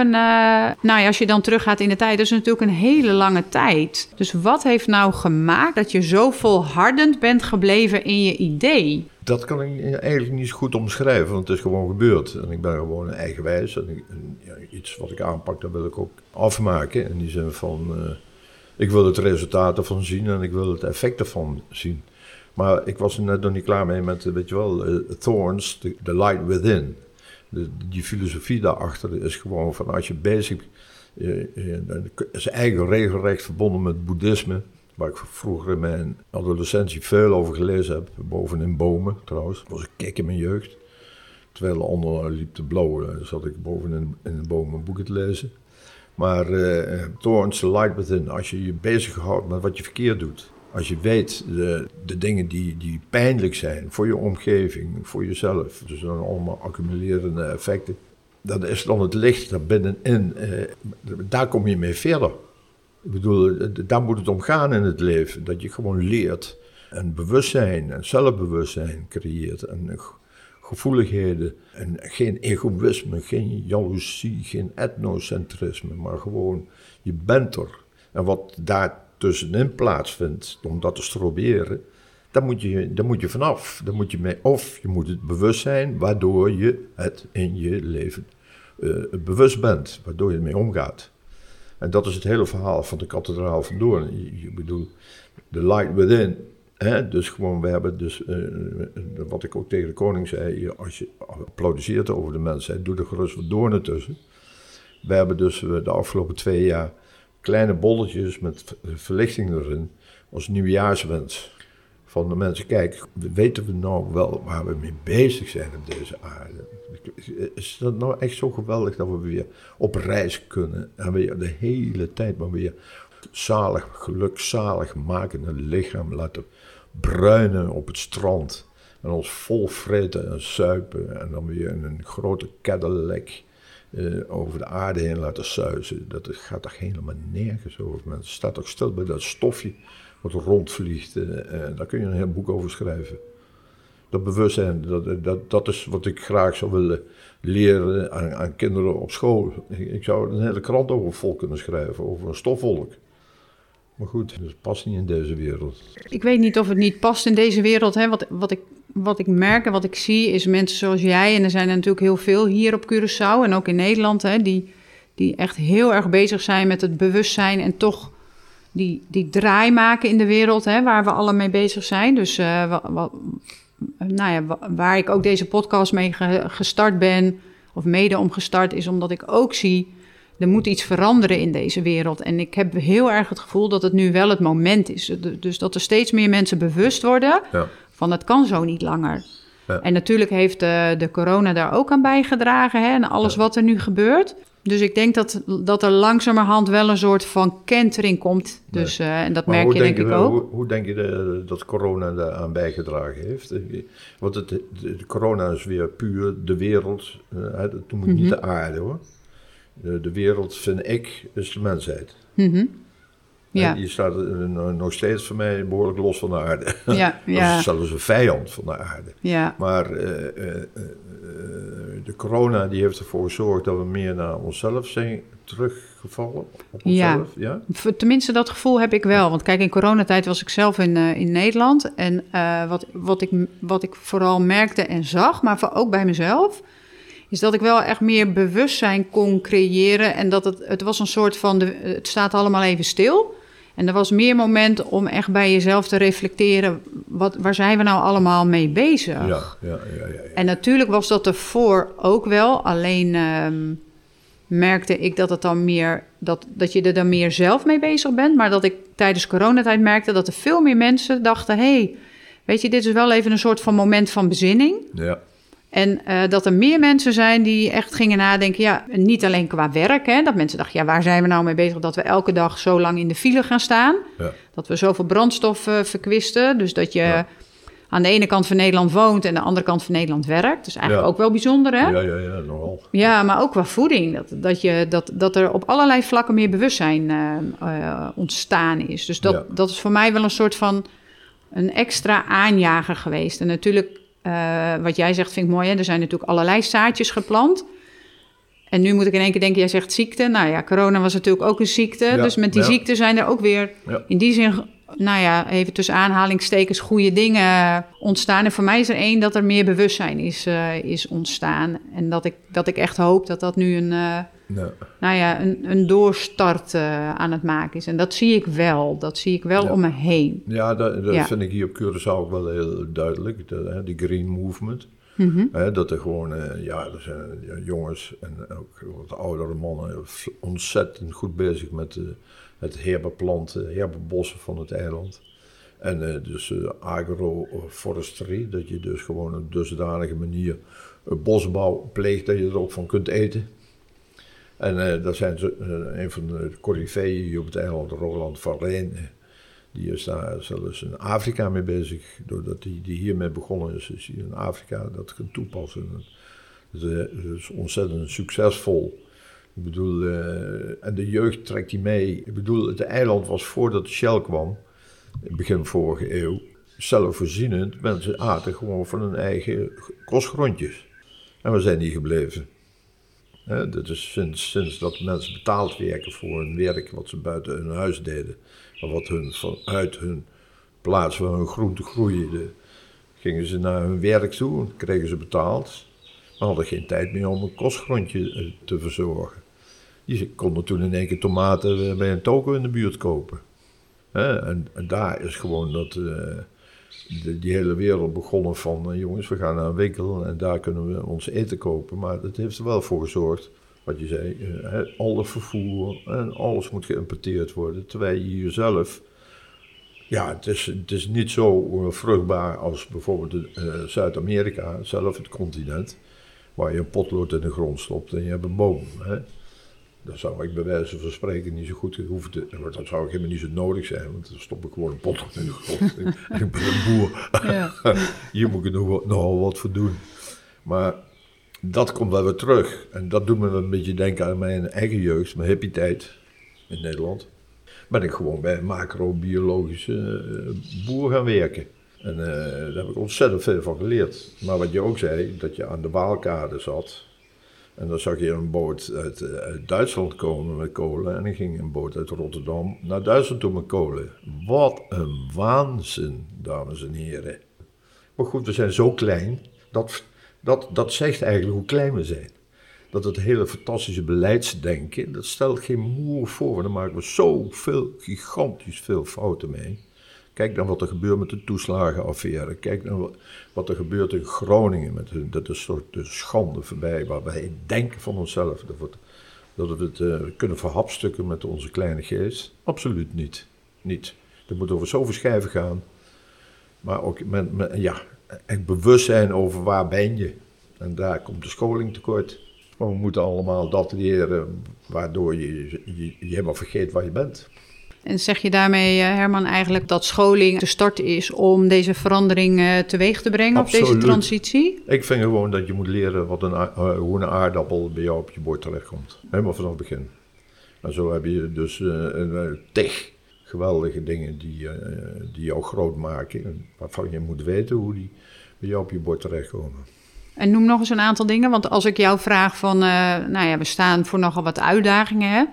nou ja, als je dan teruggaat in de tijd, dat is natuurlijk een hele lange tijd. Dus wat heeft nou gemaakt dat je zo volhardend bent gebleven in je idee? Dat kan ik eigenlijk niet zo goed omschrijven, want het is gewoon gebeurd. En ik ben gewoon een eigenwijs. En, ik, en ja, iets wat ik aanpak, dat wil ik ook afmaken. In die zin van, uh, ik wil het resultaat ervan zien en ik wil het effect ervan zien. Maar ik was er net nog niet klaar mee met, weet je wel, uh, Thorns, the, Light Within. De, die filosofie daarachter is gewoon van als je bezig uh, is eigen regelrecht verbonden met boeddhisme. Waar ik vroeger in mijn adolescentie veel over gelezen heb. Boven in bomen trouwens. Dat was een kik in mijn jeugd. Terwijl onder liep de blauwe, zat ik boven in, de bomen boeken te lezen. Maar uh, Light Within, als je je bezighoudt met wat je verkeerd doet. Als je weet de, de dingen die, die pijnlijk zijn voor je omgeving, voor jezelf. Dus dan allemaal accumulerende effecten. Dat is dan het licht daar binnenin. Uh, daar kom je mee verder. Ik bedoel, daar moet het om gaan in het leven. Dat je gewoon leert en bewustzijn en zelfbewustzijn creëert. En gevoeligheden. En geen egoïsme, geen jaloezie, geen etnocentrisme. Maar gewoon, je bent er. En wat daar tussenin plaatsvindt, om dat te stroberen, daar moet je, daar moet je vanaf. Daar moet je mee, of je moet het bewust zijn, waardoor je het in je leven uh, bewust bent, waardoor je ermee omgaat. En dat is het hele verhaal van de kathedraal van Doorn. Je, je bedoel, the light within. Hè? Dus gewoon, we hebben dus, uh, wat ik ook tegen de koning zei, als je applaudisseert over de mensheid, doe er gerust wat doornen tussen. We hebben dus de afgelopen twee jaar kleine bolletjes met verlichting erin als nieuwjaarswens. Van de mensen, kijk, weten we nou wel waar we mee bezig zijn op deze aarde? Is dat nou echt zo geweldig dat we weer op reis kunnen en weer de hele tijd maar weer zalig, gelukzalig makende lichaam laten bruinen op het strand. En ons vol vreten en suipen en dan weer in een grote Cadillac uh, over de aarde heen laten suizen. Dat gaat toch helemaal nergens over. Staat toch stil bij dat stofje wat rondvliegt. Uh, daar kun je een heel boek over schrijven. Dat bewustzijn, dat, dat, dat is wat ik graag zou willen leren aan, kinderen op school. Ik, zou een hele krant over volk kunnen schrijven, over een stofvolk. Maar goed, dat past niet in deze wereld. Ik weet niet of het niet past in deze wereld. Hè? Wat, wat, ik, wat ik merk en wat ik zie is mensen zoals jij... en er zijn natuurlijk heel veel hier op Curaçao en ook in Nederland... Hè, die, die echt heel erg bezig zijn met het bewustzijn... en toch die, die draai maken in de wereld hè, waar we alle mee bezig zijn. Dus wat, wat, nou ja, waar ik ook deze podcast mee gestart ben... of mede om gestart is omdat ik ook zie er moet iets veranderen in deze wereld. En ik heb heel erg het gevoel dat het nu wel het moment is. Dus dat er steeds meer mensen bewust worden ja. Van het kan zo niet langer. Ja. En natuurlijk heeft de, de, corona daar ook aan bijgedragen hè, en alles wat er nu gebeurt. Dus ik denk dat, dat er langzamerhand wel een soort van kentering komt. Dus, uh, en dat merk je denk ik ook. Hoe, hoe denk je de, dat corona daar aan bijgedragen heeft? Want het, de, corona is weer puur de wereld. Uh, het moet mm -hmm. niet de aarde hoor de, de wereld, vind ik, is de mensheid. Mm Ja. Die staat nog steeds voor mij behoorlijk los van de aarde. Ja, [LAUGHS] ja. Dat is zelfs een vijand van de aarde. Ja. Maar uh, uh, uh, de corona die heeft ervoor gezorgd dat we meer naar onszelf zijn teruggevallen. Op onszelf, ja. ja? Tenminste, dat gevoel heb ik wel. Want kijk, in coronatijd was ik zelf in, in Nederland. En wat, wat, ik, wat ik vooral merkte en zag, maar ook bij mezelf is dat ik wel echt meer bewustzijn kon creëren. En dat het, het was een soort van, de, het staat allemaal even stil. En er was meer moment om echt bij jezelf te reflecteren, wat, waar zijn we nou allemaal mee bezig? Ja, ja, ja. En natuurlijk was dat ervoor ook wel, alleen ehm, merkte ik dat, het dan meer, dat, dat je er dan meer zelf mee bezig bent. Maar dat ik tijdens coronatijd merkte dat er veel meer mensen dachten, hey, weet je, dit is wel even een soort van moment van bezinning. Ja. En uh, dat er meer mensen zijn die echt gingen nadenken. Ja, niet alleen qua werk. Hè, dat mensen dachten, ja, waar zijn we nou mee bezig? Dat we elke dag zo lang in de file gaan staan. Ja. Dat we zoveel brandstof uh, verkwisten. Dus dat je aan de ene kant van Nederland woont en de andere kant van Nederland werkt. Dus eigenlijk Ja. ook wel bijzonder, hè? Ja, ja, ja, nogal. Ja, maar ook qua voeding. Dat, dat, je, dat, dat er op allerlei vlakken meer bewustzijn eh, eh, ontstaan is. Dus dat, Ja. dat is voor mij wel een soort van een extra aanjager geweest. En natuurlijk, eh, wat jij zegt, vind ik mooi. Hè? Er zijn natuurlijk allerlei zaadjes geplant. En nu moet ik in één keer denken, jij zegt ziekte. Nou ja, corona was natuurlijk ook een ziekte. Ja, dus met die ja. ziekte zijn er ook weer in die zin, nou ja, even tussen aanhalingstekens, goede dingen ontstaan. En voor mij is er één dat er meer bewustzijn is, eh, is ontstaan. En dat ik, dat ik echt hoop dat dat nu een, eh, Ja. nou ja, een, een doorstart eh, aan het maken is. En dat zie ik wel. Dat zie ik wel Ja. om me heen. Ja, dat, dat Ja. vind ik hier op Curaçao ook wel heel duidelijk. De, hè, die green movement. Mhm. Hè, dat er gewoon, eh, ja, er zijn ja, jongens en ook wat oudere mannen ontzettend goed bezig met eh, het herbeplanten, herbebossen van het eiland. En eh, dus agroforestry, dat je dus gewoon op dusdanige manier bosbouw pleegt dat je er ook van kunt eten. En eh daar zijn eh, een van de coryfeeën hier op het eiland, Roland van eh, die is daar zelfs in Afrika mee bezig. Doordat hij die hiermee begonnen is, is hij in Afrika dat gaan toepassen. Dat is ontzettend succesvol. Ik bedoel, en de jeugd trekt hij mee. Ik bedoel, het eiland was voordat Shell kwam, in begin vorige eeuw, zelfvoorzienend. Mensen aten gewoon van hun eigen kostgrondjes. En we zijn die gebleven. Dat is sinds, sinds dat mensen betaald werken voor hun werk wat ze buiten hun huis deden. En wat hun vanuit hun plaats waar hun groente groeide, gingen ze naar hun werk toe en kregen ze betaald. Maar hadden geen tijd meer om een kostgrondje eh, te verzorgen. Je kon toen in één keer tomaten eh, bij een toko in de buurt kopen. En daar is gewoon dat, eh, de- die hele wereld begonnen van... eh, jongens, we gaan naar een winkel en daar kunnen we ons eten kopen. Maar dat heeft er wel voor gezorgd, wat je zei... eh, hè, alle vervoer en alles moet geïmporteerd worden. Terwijl je zelf... Ja, het is, het is niet zo eh, vruchtbaar als bijvoorbeeld Zuid-Amerika, zelf het continent... waar je een potlood in de grond stopt en je hebt een boom. Hè? Dat zou ik bij wijze van spreken niet zo goed hoeven te... Dat zou ook helemaal niet zo nodig zijn, want dan stop ik gewoon een potlood in de grond. [LAUGHS] ik ben een boer. [LAUGHS] Hier moet ik nog, wel- nogal wat voor doen. Maar dat komt wel weer terug. En dat doet me een beetje denken aan mijn eigen jeugd, mijn hippie tijd in Nederland. Ben ik gewoon bij een macrobiologische eh, boer gaan werken. En eh, daar heb ik ontzettend veel van geleerd. Maar wat je ook zei, dat je aan de Waalkade zat. En dan zag je een boot uit, eh, uit Duitsland komen met kolen. En dan ging een boot uit Rotterdam naar Duitsland toe met kolen. Wat een waanzin, dames en heren. Maar goed, we zijn zo klein. Dat, dat, dat zegt eigenlijk hoe klein we zijn. Dat het hele fantastische beleidsdenken, dat stelt geen moer voor. Daar maken we zoveel, gigantisch veel fouten mee. Kijk naar wat er gebeurt met de toeslagenaffaire. Kijk naar wat, er gebeurt in Groningen. Met dat is een soort de schande voorbij. Waar wij denken van onszelf. Dat, wordt- dat we het eh, kunnen verhapstukken met onze kleine geest. Absoluut niet. niet. Het moet over zoveel schijven gaan. Maar ook met, ja, echt bewust zijn over waar ben je. En daar komt de scholing tekort. Maar we moeten allemaal dat leren, waardoor je, je, je helemaal vergeet waar je bent. En zeg je daarmee, eh, Herman, eigenlijk dat scholing de start is om deze verandering eh, teweeg te brengen op deze Absoluut. transitie? Ik vind gewoon dat je moet leren wat een, eh, hoe een aardappel bij jou op je bord terechtkomt. Helemaal vanaf het begin. En zo heb je dus een tig geweldige dingen die, die jou groot maken. En waarvan je moet weten hoe die bij jou op je bord terechtkomen. En noem nog eens een aantal dingen, want als ik jou vraag van, nou ja, we staan voor nogal wat uitdagingen hè,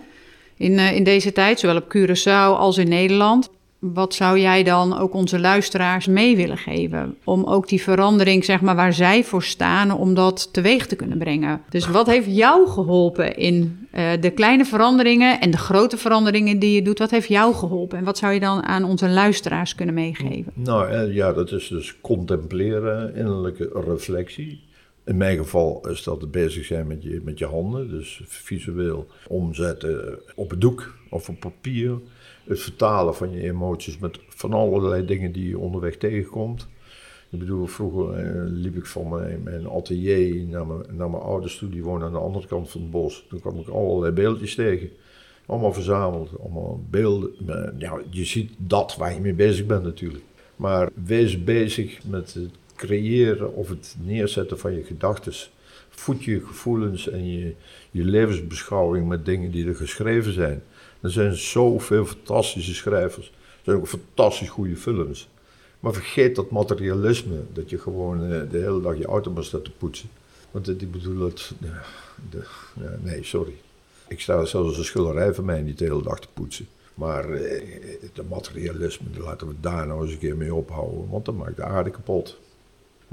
in, eh, in deze tijd, zowel op Curaçao als in Nederland. Wat zou jij dan ook onze luisteraars mee willen geven? Om ook die verandering, zeg maar, waar zij voor staan, om dat teweeg te kunnen brengen. Dus wat heeft jou geholpen in eh, de kleine veranderingen en de grote veranderingen die je doet? Wat heeft jou geholpen? En wat zou je dan aan onze luisteraars kunnen meegeven? Nou eh, ja, dat is dus contempleren, innerlijke reflectie. In mijn geval is dat het bezig zijn met je, met je handen, dus visueel omzetten op het doek of op papier. Het vertalen van je emoties met van allerlei dingen die je onderweg tegenkomt. Ik bedoel, vroeger eh, liep ik van mijn, atelier naar mijn, naar mijn ouders toe, die woonden aan de andere kant van het bos. Toen kwam ik allerlei beeldjes tegen. Allemaal verzameld, allemaal beelden. Ja, je ziet dat waar je mee bezig bent natuurlijk. Maar wees bezig met het creëren of het neerzetten van je gedachten. Voed je gevoelens en je, je levensbeschouwing met dingen die er geschreven zijn. Er zijn zoveel fantastische schrijvers. Er zijn ook fantastisch goede films. Maar vergeet dat materialisme, dat je gewoon eh, de hele dag je auto maar staat te poetsen. Want ik bedoel, het, ja, nee, sorry. Ik sta zelfs een schilderij van mij niet de hele dag te poetsen. Maar eh, de materialisme, daar laten we daar nou eens een keer mee ophouden, want dat maakt de aarde kapot.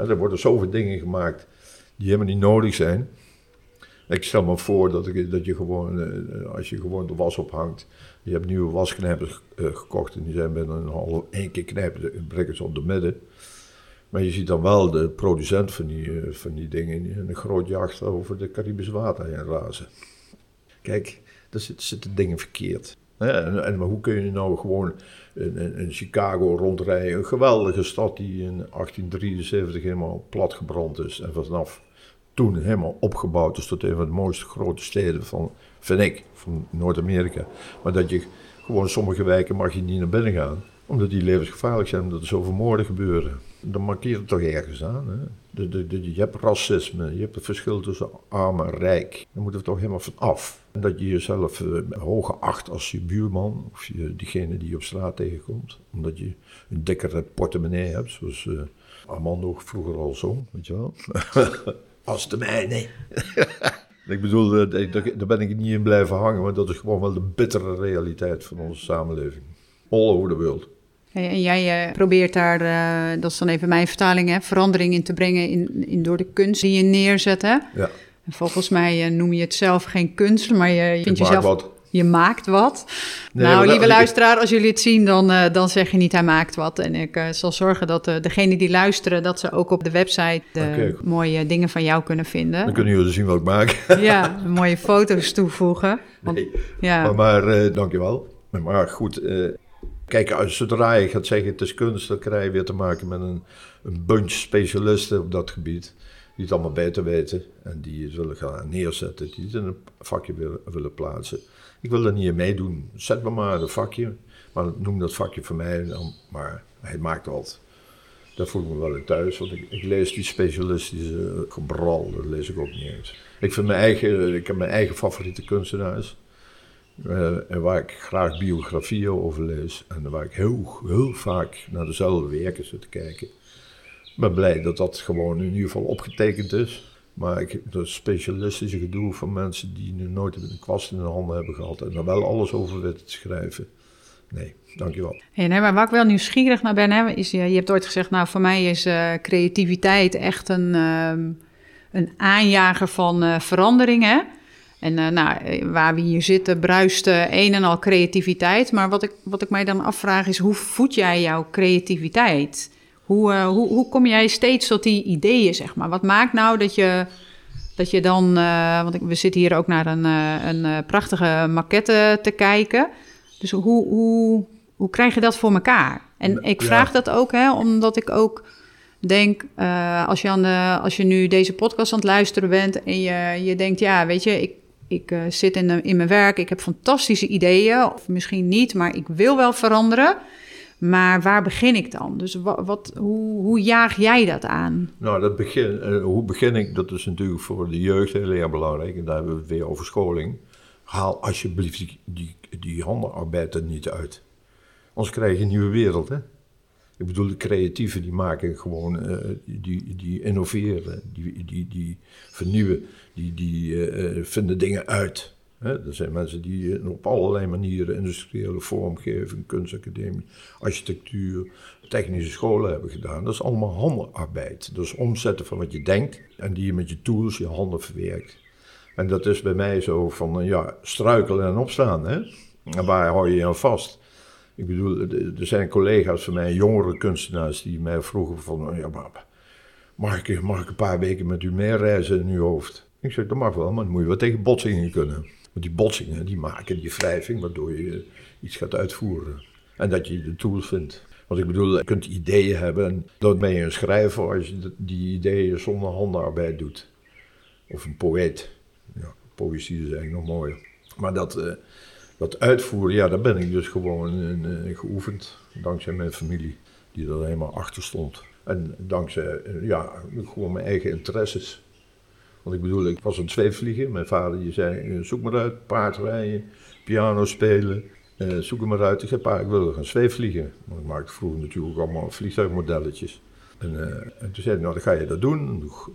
Er worden zoveel dingen gemaakt die helemaal niet nodig zijn. Ik stel me voor dat, ik, dat je gewoon, eh, als je gewoon de was ophangt, je hebt nieuwe wasknijpers eh, gekocht en die zijn binnen een half, één keer knijpen, brengen ze op de midden. Maar je ziet dan wel de producent van die, eh, van die dingen in een groot jacht over de Caribische water heen razen. Kijk, daar zitten dingen verkeerd. En, maar hoe kun je nou gewoon in, in, Chicago rondrijden? Een geweldige stad die in 1873 helemaal platgebrand is. En vanaf toen helemaal opgebouwd is tot een van de mooiste grote steden van, vind ik, van Noord-Amerika. Maar dat je gewoon sommige wijken mag je niet naar binnen gaan omdat die levensgevaarlijk zijn, omdat er zoveel moorden gebeuren. Dan markeert het toch ergens aan. Hè? De, de, je hebt racisme, je hebt het verschil tussen arm en rijk. Daar moeten we toch helemaal van af. En dat je jezelf uh, hoger acht als je buurman of diegene die je op straat tegenkomt. Omdat je een dikkere portemonnee hebt, zoals uh, Armando vroeger al zong, weet je wel. [LAUGHS] als de mijne. [LAUGHS] ik bedoel, uh, daar ben ik niet in blijven hangen, want dat is gewoon wel de bittere realiteit van onze samenleving. All over the world. En jij uh, probeert daar, uh, dat is dan even mijn vertaling, hè, verandering in te brengen in, in door de kunst die je neerzet. Hè? Ja. En volgens mij uh, noem je het zelf geen kunst, maar je vindt jezelf... Wat. Je maakt wat. nou, lieve luisteraar, als jullie het zien, dan, dan zeg je niet hij maakt wat. En ik zal zorgen dat degenen die luisteren, dat ze ook op de website okay. mooie dingen van jou kunnen vinden. Dan kunnen jullie zien wat ik maak. [LAUGHS] ja, mooie foto's toevoegen. Want, nee. ja. Maar, maar dankjewel. Maar goed, Kijk, als, zodra je gaat zeggen het is kunst, dan krijg je weer te maken met een, een bunch specialisten op dat gebied. Die het allemaal beter weten en die willen gaan neerzetten, die het in een vakje willen, willen plaatsen. Ik wil er niet in meedoen. Zet me maar een vakje, maar noem dat vakje voor mij maar. Hij maakt wat. Daar voel ik me wel in thuis, want ik, lees die specialistische gebral, dat lees ik ook niet eens. Ik, vind mijn eigen, ik heb mijn eigen favoriete kunstenaars. Uh, en waar ik graag biografieën over lees. En waar ik heel, heel vaak naar dezelfde werken zit te kijken. Ik ben blij dat dat gewoon in ieder geval opgetekend is. Maar ik, dat specialistische gedoe van mensen die nu nooit een kwast in de handen hebben gehad. En er wel alles over weten te schrijven. Nee, dankjewel. Hey, nee, maar waar ik wel nieuwsgierig naar ben, hè, is je, je hebt ooit gezegd, nou voor mij is uh, creativiteit echt een, uh, een aanjager van uh, verandering. En uh, nou, waar we hier zitten, bruist uh, een en al creativiteit. Maar wat ik, wat ik mij dan afvraag is, hoe voed jij jouw creativiteit? Hoe, uh, hoe, hoe kom jij steeds tot die ideeën, zeg maar? Wat maakt nou dat je, dat je dan... want we zitten hier ook naar een, een prachtige maquette te kijken. Dus hoe, hoe, hoe krijg je dat voor elkaar? En ik vraag dat ook, hè, omdat ik ook denk, als, je aan de, als je nu deze podcast aan het luisteren bent en je, je denkt, ja, weet je, ik, ik uh, zit in, in mijn werk, ik heb fantastische ideeën, of misschien niet, maar ik wil wel veranderen. Maar waar begin ik dan? Dus wat, hoe, hoe jaag jij dat aan? Nou, dat begin, uh, hoe begin ik? Dat is natuurlijk voor de jeugd heel erg belangrijk. En daar hebben we het weer over scholing. Haal alsjeblieft die, die, die handenarbeid er niet uit. Anders krijg je een nieuwe wereld, hè? Ik bedoel, de creatieven die maken gewoon, uh, die, die innoveren, die, die, die vernieuwen, die, die uh, vinden dingen uit. Hè? Er zijn mensen die op allerlei manieren industriële vormgeving, kunstacademie, architectuur, technische scholen hebben gedaan. Dat is allemaal handenarbeid. Is omzetten van wat je denkt en die je met je tools, je handen verwerkt. En dat is bij mij zo van, ja, struikelen en opstaan. Hè? En waar hou je je aan vast? Ik bedoel, er zijn collega's van mij, jongere kunstenaars, die mij vroegen van, ja, maar mag ik, mag ik een paar weken met u meereizen in uw hoofd? Ik zeg, dat mag wel, maar dan moet je wel tegen botsingen kunnen. Want die botsingen, die maken die wrijving, waardoor je iets gaat uitvoeren. En dat je de tools vindt. Want ik bedoel, je kunt ideeën hebben en dan ben je een schrijver als je die ideeën zonder handenarbeid doet. Of een poëet. Ja, poëzie is eigenlijk nog mooier. Maar dat... Uh, dat uitvoeren, ja, daar ben ik dus gewoon geoefend. Dankzij mijn familie, die er helemaal achter stond. En dankzij, eh, ja, gewoon mijn eigen interesses. Want ik bedoel, ik was een zweefvliegen. Mijn vader die zei, eh, zoek maar uit, paardrijden, piano spelen. Uh, zoek maar uit. Ik zei, pa, ik wil gaan zweefvliegen. Want ik maakte vroeger natuurlijk allemaal vliegtuigmodelletjes. En, uh, en, toen zei hij, nou dan ga je dat doen.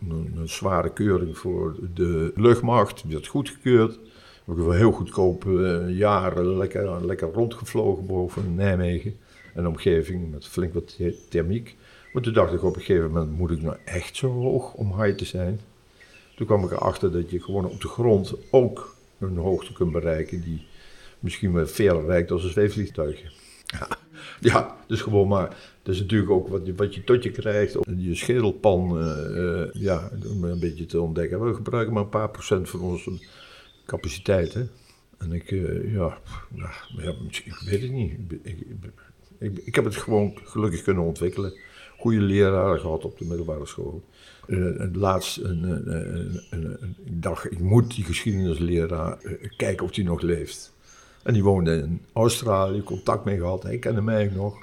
Een, een, zware keuring voor de luchtmacht, die had goedgekeurd. Heb ik heel goedkoop jaren lekker, lekker rondgevlogen boven Nijmegen. En de omgeving met flink wat thermiek. Maar toen dacht ik op een gegeven moment, moet ik nou echt zo hoog om high te zijn? Toen kwam ik erachter dat je gewoon op de grond ook een hoogte kunt bereiken die misschien wel veel reikt als een zweefvliegtuig. Ja, [LAUGHS] ja, dus gewoon maar. Dat is natuurlijk ook wat je, wat je tot je krijgt. Je schedelpan, uh, ja, om een beetje te ontdekken. We gebruiken maar een paar procent van onze capaciteit. Hè? En ik, uh, ja, ja, ik weet het niet. Ik, ik, ik, heb het gewoon gelukkig kunnen ontwikkelen. Goede leraren gehad op de middelbare school. Uh, laatst een, een, een, ik dacht, ik moet die geschiedenisleraar kijken of die nog leeft. En die woonde in Australië, contact mee gehad. Hij kende mij nog,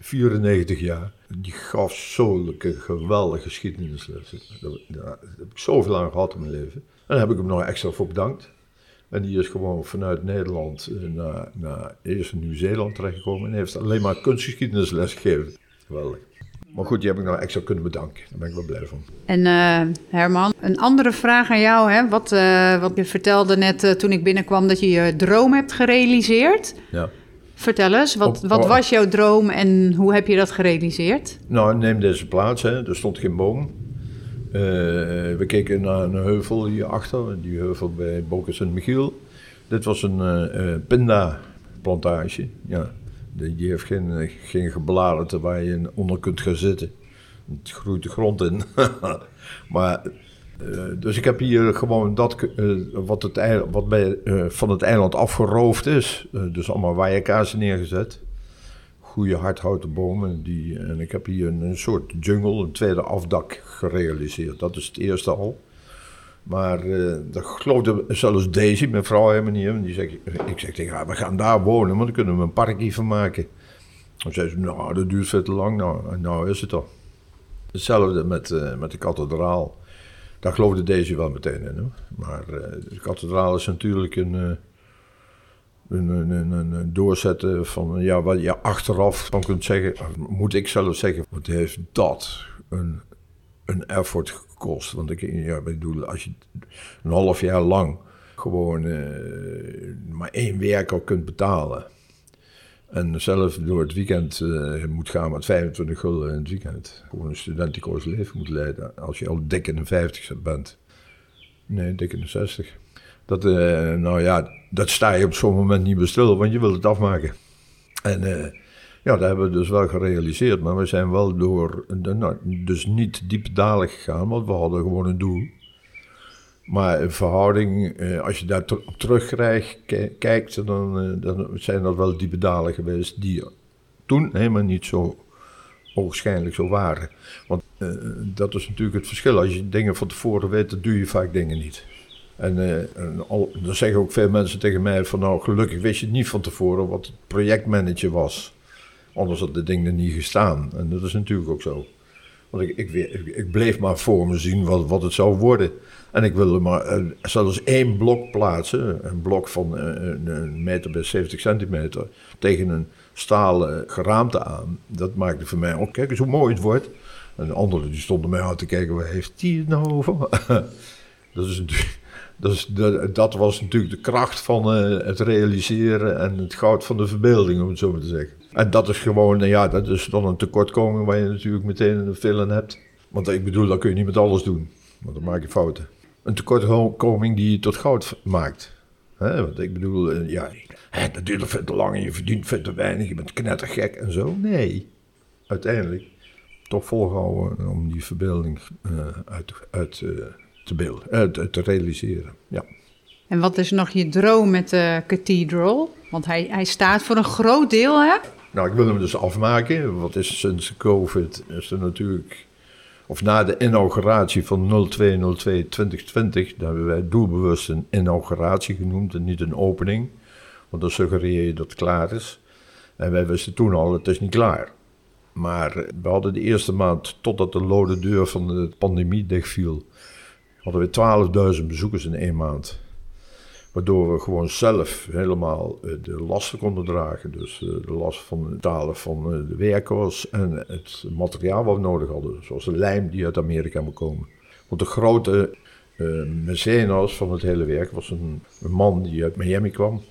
94 jaar. Die gaf zulke geweldige geschiedenislessen. Daar, heb ik zoveel aan gehad in mijn leven. En daar heb ik hem nog extra voor bedankt. En die is gewoon vanuit Nederland eh, naar, naar eerst Nieuw-Zeeland terechtgekomen. En heeft alleen maar kunstgeschiedenisles gegeven. Geweldig. Maar goed, die heb ik nou extra kunnen bedanken. Daar ben ik wel blij van. En uh, Herman, een andere vraag aan jou. Hè? Wat, uh, wat je vertelde net uh, toen ik binnenkwam dat je je droom hebt gerealiseerd. Ja. Vertel eens, wat, wat was jouw droom en hoe heb je dat gerealiseerd? Nou, neem deze plaats. Hè. Er stond geen boom. we keken naar een heuvel hierachter. Die heuvel bij Boken Sint-Michiel. Dit was een pinda-plantage. Ja. Die heeft geen, geen gebladerte waar je onder kunt gaan zitten. Het groeit de grond in. [LAUGHS] maar, uh, dus ik heb hier gewoon dat uh, wat, het wat bij, uh, van het eiland afgeroofd is. dus allemaal waaierkaarsen neergezet. Goede hardhouten bomen. Die, en ik heb hier een soort jungle, een tweede afdak gerealiseerd. Dat is het eerste al. Maar uh, dat geloofde zelfs Daisy, mijn vrouw helemaal niet. Die ik zeg tegen haar, we gaan daar wonen, want dan kunnen we een parkje van maken. Dan zei ze, nou, dat duurt veel te lang. Nou, nou is het al. Hetzelfde met, uh, met de kathedraal. Daar geloofde Daisy wel meteen in. Maar uh, de kathedraal is natuurlijk een, een, een, een, een, doorzetten van ja, wat je achteraf van kunt zeggen. Moet ik zelf zeggen, wat heeft dat een, een effort gekost? Want ik ja, bedoel, als je een half jaar lang gewoon uh, maar één werker kunt betalen en zelf door het weekend uh, moet gaan met 25 gulden in het weekend. Gewoon een studenticoos leven moet leiden als je al dik in de 50 bent. Nee, dik in de 60. Dat, uh, nou ja, dat sta je op zo'n moment niet meer stil, want je wilt het afmaken. En ja, dat hebben we dus wel gerealiseerd, maar we zijn wel door, nou, dus niet diepdalig gegaan, want we hadden gewoon een doel. Maar in verhouding, eh, als je daar terugkijkt, dan, eh, dan zijn dat wel diepe dalen geweest die toen helemaal niet zo ogenschijnlijk zo waren. Want uh, dat is natuurlijk het verschil. Als je dingen van tevoren weet, dan doe je vaak dingen niet. En, dan zeggen ook veel mensen tegen mij van nou gelukkig wist je niet van tevoren wat het projectmanager was. Anders had de ding er niet gestaan. En dat is natuurlijk ook zo. Want ik, ik, ik, bleef maar voor me zien wat, wat het zou worden. En ik wilde maar uh, zelfs één blok plaatsen. Een blok van uh, een meter bij 70 centimeter. Tegen een stalen geraamte aan. Dat maakte voor mij ook, kijk eens hoe mooi het wordt. En de anderen die stonden mij aan te kijken, waar heeft die het nou over? [LAUGHS] dat, is dat, is, dat, was natuurlijk de kracht van uh, het realiseren en het goud van de verbeelding, om het zo maar te zeggen. En dat is gewoon, ja, dat is dan een tekortkoming waar je natuurlijk meteen een veel in hebt. Want ik bedoel, dat kun je niet met alles doen, want dan maak je fouten een tekortkoming die je tot goud maakt. Want ik bedoel, uh, ja, duurt veel te lang en je verdient veel te weinig, je bent knettergek en zo. Nee, uiteindelijk toch volhouden om die verbeelding uh, uit, uit uh, te te realiseren. Ja. En wat is nog je droom met de Cathedral? Want hij, hij staat voor een groot deel, hè? Nou, ik wil hem dus afmaken. Wat is sinds COVID is er natuurlijk of na de inauguratie van 02-02-2020, daar hebben wij doelbewust een inauguratie genoemd en niet een opening. Want dan suggereer je dat het klaar is. En wij wisten toen al, het is niet klaar. Maar we hadden de eerste maand, totdat de lode deur van de pandemie dichtviel, hadden we 12.000 bezoekers in één maand. Waardoor we gewoon zelf helemaal eh, de lasten konden dragen. Dus eh, de last van het betalen van eh, de werkers en het materiaal wat we nodig hadden. Zoals de lijm die uit Amerika moet komen. Want de grote uh, mecenas van het hele werk was een, een man die uit Miami kwam.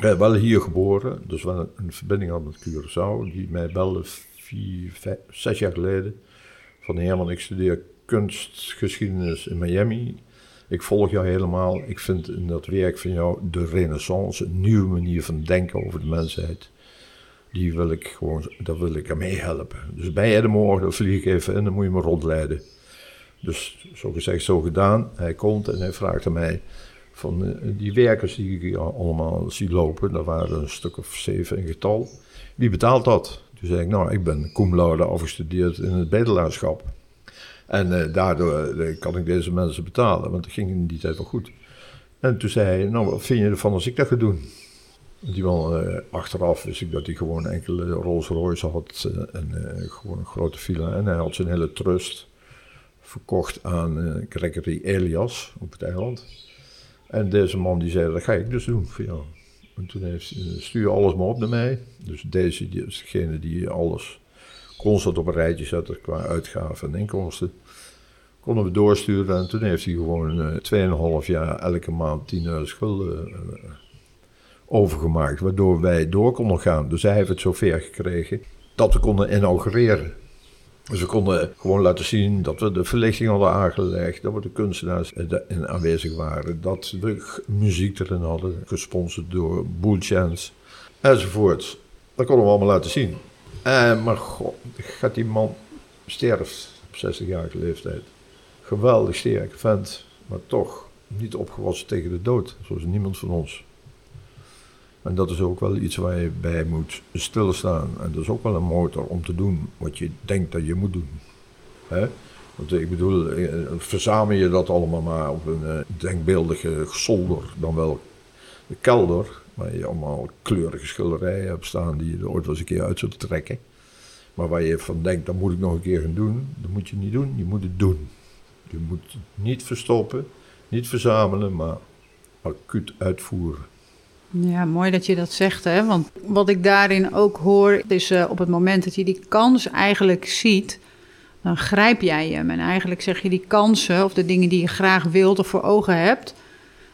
Wel hier geboren, dus wel een, verbinding had met Curaçao. Die mij belde vier, vijf, zes jaar geleden. Van Herman, ik studeer kunstgeschiedenis in Miami. Ik volg jou helemaal. Ik vind in dat werk van jou de renaissance, een nieuwe manier van denken over de mensheid. Die wil ik gewoon, daar wil ik aan meehelpen. Dus bij je de morgen, dan vlieg ik even in, dan moet je me rondleiden. Dus zo gezegd, zo gedaan. Hij komt en hij vraagt aan mij van uh, die werkers die ik allemaal zie lopen, dat waren een stuk of zeven in getal. Wie betaalt dat? Toen zei ik, nou, ik ben cum laude afgestudeerd in het bedelaarschap. En uh, daardoor uh, kan ik deze mensen betalen, want dat ging in die tijd wel goed. En toen zei hij, nou, wat vind je ervan als ik dat ga doen? Die man, uh, achteraf wist ik dat hij gewoon enkele Rolls Royce had en gewoon een grote villa. En hij had zijn hele trust verkocht aan Gregory Elias op het eiland. En deze man die zei, dat ga ik dus doen voor jou. En toen heeft, stuur alles maar op naar mij. Dus deze die is degene die alles constant op een rijtje zetten qua uitgaven en inkomsten. Konden we doorsturen en toen heeft hij gewoon uh, 2,5 jaar elke maand 10.000 schulden uh, overgemaakt. Waardoor wij door konden gaan. Dus hij heeft het zover gekregen dat we konden inaugureren. Dus we konden gewoon laten zien dat we de verlichting hadden aangelegd, dat we de kunstenaars in aanwezig waren, dat we muziek erin hadden, gesponsord door Chance enzovoort. Dat konden we allemaal laten zien. Uh, maar god, gaat die man sterft op 60-jarige leeftijd. Geweldig sterk vent, maar toch niet opgewassen tegen de dood, zoals niemand van ons. En dat is ook wel iets waar je bij moet stilstaan. En dat is ook wel een motor om te doen wat je denkt dat je moet doen. Want ik bedoel, eh, verzamel je dat allemaal maar op een uh, denkbeeldige zolder, dan wel de kelder, waar je allemaal kleurige schilderijen hebt staan die je er ooit wel eens een keer uit zult trekken. Maar waar je van denkt, dat moet ik nog een keer gaan doen, dat moet je niet doen, je moet het doen. Je moet het niet verstoppen, niet verzamelen, maar acuut uitvoeren. Ja, mooi dat je dat zegt, hè? want wat ik daarin ook hoor, is uh, op het moment dat je die kans eigenlijk ziet, dan grijp jij hem. En eigenlijk zeg je die kansen of de dingen die je graag wilt of voor ogen hebt,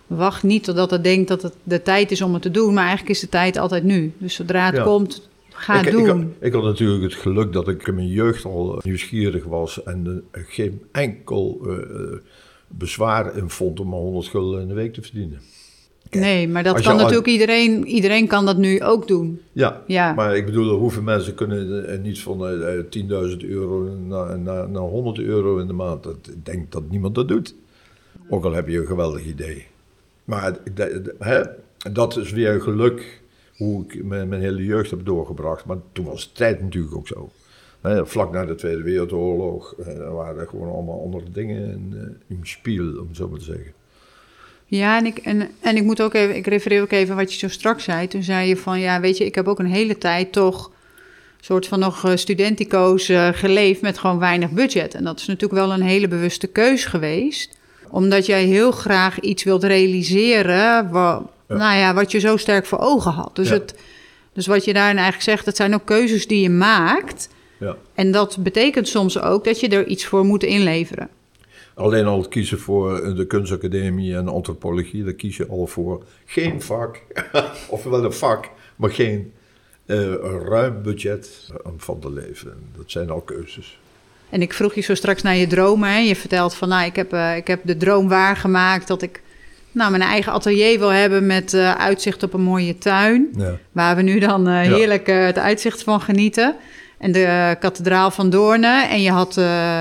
wacht niet totdat het denkt dat het de tijd is om het te doen, maar eigenlijk is de tijd altijd nu. Dus zodra het komt, ga het doen. Ik, ik, had natuurlijk het geluk dat ik in mijn jeugd al nieuwsgierig was en er geen enkel uh, bezwaar in vond om maar 100 gulden in de week te verdienen. Nee, maar dat kan natuurlijk iedereen, iedereen kan dat nu ook doen. Ja, ja, maar ik bedoel, hoeveel mensen kunnen niet van uh, 10.000 euro naar, naar, naar 100 euro in de maand? Ik denk dat niemand dat doet. Ook al heb je een geweldig idee. Maar hè, dat is weer geluk hoe ik mijn, hele jeugd heb doorgebracht. Maar toen was de tijd natuurlijk ook zo. Hè, vlak na de Tweede Wereldoorlog uh, waren er gewoon allemaal andere dingen in, uh, in spiel, om het zo maar te zeggen. Ja, en ik, en, en ik moet ook even, ik refereer ook even wat je zo straks zei. Toen zei je van, ja, weet je, ik heb ook een hele tijd toch soort van nog eh, studentico's uh, geleefd met gewoon weinig budget. En dat is natuurlijk wel een hele bewuste keus geweest. Omdat jij heel graag iets wilt realiseren wat, Nou ja, wat je zo sterk voor ogen had. Dus, het, dus wat je daarin eigenlijk zegt, dat zijn ook keuzes die je maakt. Ja. En dat betekent soms ook dat je er iets voor moet inleveren. Alleen al kiezen voor de kunstacademie en antropologie, daar kies je al voor geen vak, [LAUGHS] of wel een vak, maar geen uh, ruim budget om van te leven. Dat zijn al keuzes. En ik vroeg je zo straks naar je dromen. Hè? Je vertelt van, nou, ik heb, uh, ik heb de droom waargemaakt dat ik nou, mijn eigen atelier wil hebben met uh, uitzicht op een mooie tuin. Ja. Waar we nu dan heerlijk het uitzicht van genieten en de kathedraal van Doornen. En je had,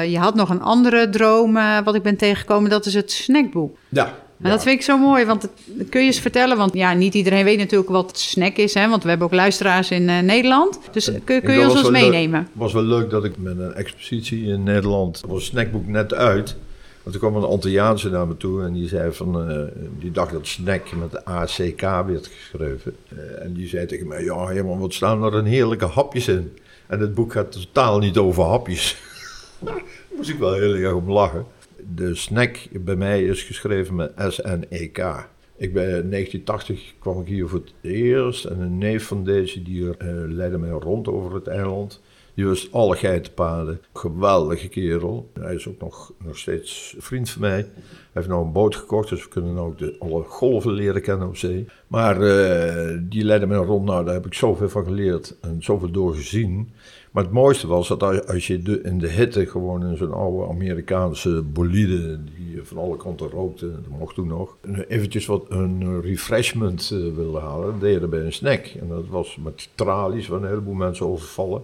je had nog een andere droom, wat ik ben tegengekomen, dat is het snackboek. Ja. En dat vind ik zo mooi, want kun je eens vertellen? Want ja, niet iedereen weet natuurlijk wat snack is, hè? want we hebben ook luisteraars in uh, Nederland. Dus kun, kun je ons eens meenemen? Het was wel leuk dat ik met een expositie in Nederland, was snackboek net uit. Want toen kwam een Antilliaanse naar me toe en die zei van, eh, die dacht dat snack met de ACK werd geschreven. Eh, en die zei tegen mij, ja helemaal wat staan er een heerlijke hapjes in. En het boek gaat totaal niet over hapjes. [LAUGHS] Daar moest ik wel heel erg om lachen. De snack bij mij is geschreven met S-N-E-K. Ik ben in 1980 kwam ik hier voor het eerst en een neef van deze die uh, leidde mij rond over het eiland. Die was alle geitenpaden. Geweldige kerel. Hij is ook nog, nog steeds vriend van mij. Hij heeft nou een boot gekocht, dus we kunnen ook de, alle golven leren kennen op zee. Maar uh, die leidde mij rond. Nou, daar heb ik zoveel van geleerd en zoveel door gezien. Maar het mooiste was dat als je in de hitte gewoon in zo'n oude Amerikaanse bolide, die van alle kanten rookte, dat mocht toen nog, eventjes wat een refreshment uh, wilde halen, je bij een snack. En dat was met tralies, waar een heleboel mensen overvallen.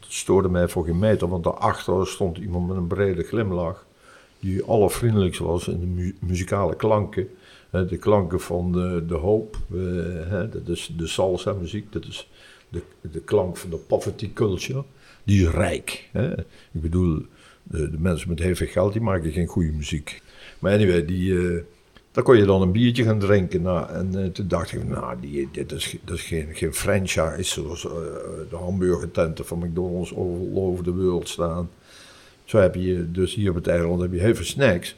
Dat stoorde mij voor geen meter, want daarachter stond iemand met een brede glimlach, die allervriendelijkst was in de mu muzikale klanken. De klanken van de, de hoop, uh, dat is de salsa muziek, dat is de, de klank van de poverty culture, die is rijk. Hè? Ik bedoel, de, de, mensen met heel veel geld, die maken geen goede muziek. Maar anyway, die, uh, daar kon je dan een biertje gaan drinken. Nou, en uh, toen dacht ik, nou, die, dit is, dat is geen, geen franchise zoals uh, de hamburgertenten van McDonald's over de wereld staan. Zo heb je dus hier op het eiland heb je heel veel snacks.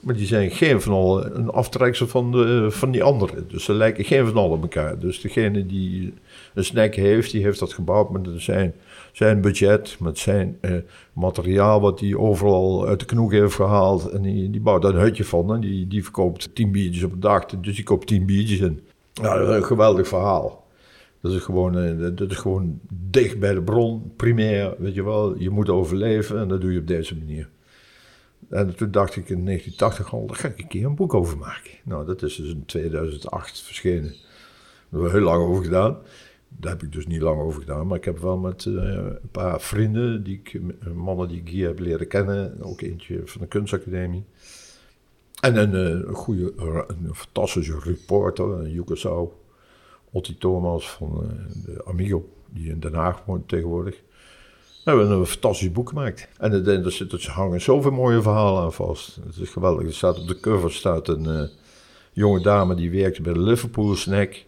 Maar die zijn geen van allen een aftreksel van, de, van die andere. Dus ze lijken geen van allen op elkaar. Dus degene die een snack heeft, die heeft dat gebouwd met zijn, zijn budget, met zijn eh, materiaal wat hij overal uit de knoeg heeft gehaald. En die, die bouwt daar een hutje van. En die, die verkoopt tien biertjes op een dag. Dus die koopt tien biertjes in. Ja, dat is een geweldig verhaal. Dat is, gewoon, uh, dat is gewoon dicht bij de bron, primair, weet je wel. Je moet overleven en dat doe je op deze manier. En toen dacht ik in 1980 al, daar ga ik een keer een boek over maken. Nou, dat is dus in 2008 verschenen. Daar hebben we heel lang over gedaan. Daar heb ik dus niet lang over gedaan, maar ik heb wel met uh, een paar vrienden, die ik, mannen die ik hier heb leren kennen, ook eentje van de kunstacademie. En een, een goede, een fantastische reporter, Yugoslav, Otti Thomas van de Amigo, die in Den Haag woont tegenwoordig. We hebben een fantastisch boek gemaakt. En er, zit, er hangen zoveel mooie verhalen aan vast. Het is geweldig. Er staat op de cover staat een jonge dame die werkt bij de Liverpool Snack.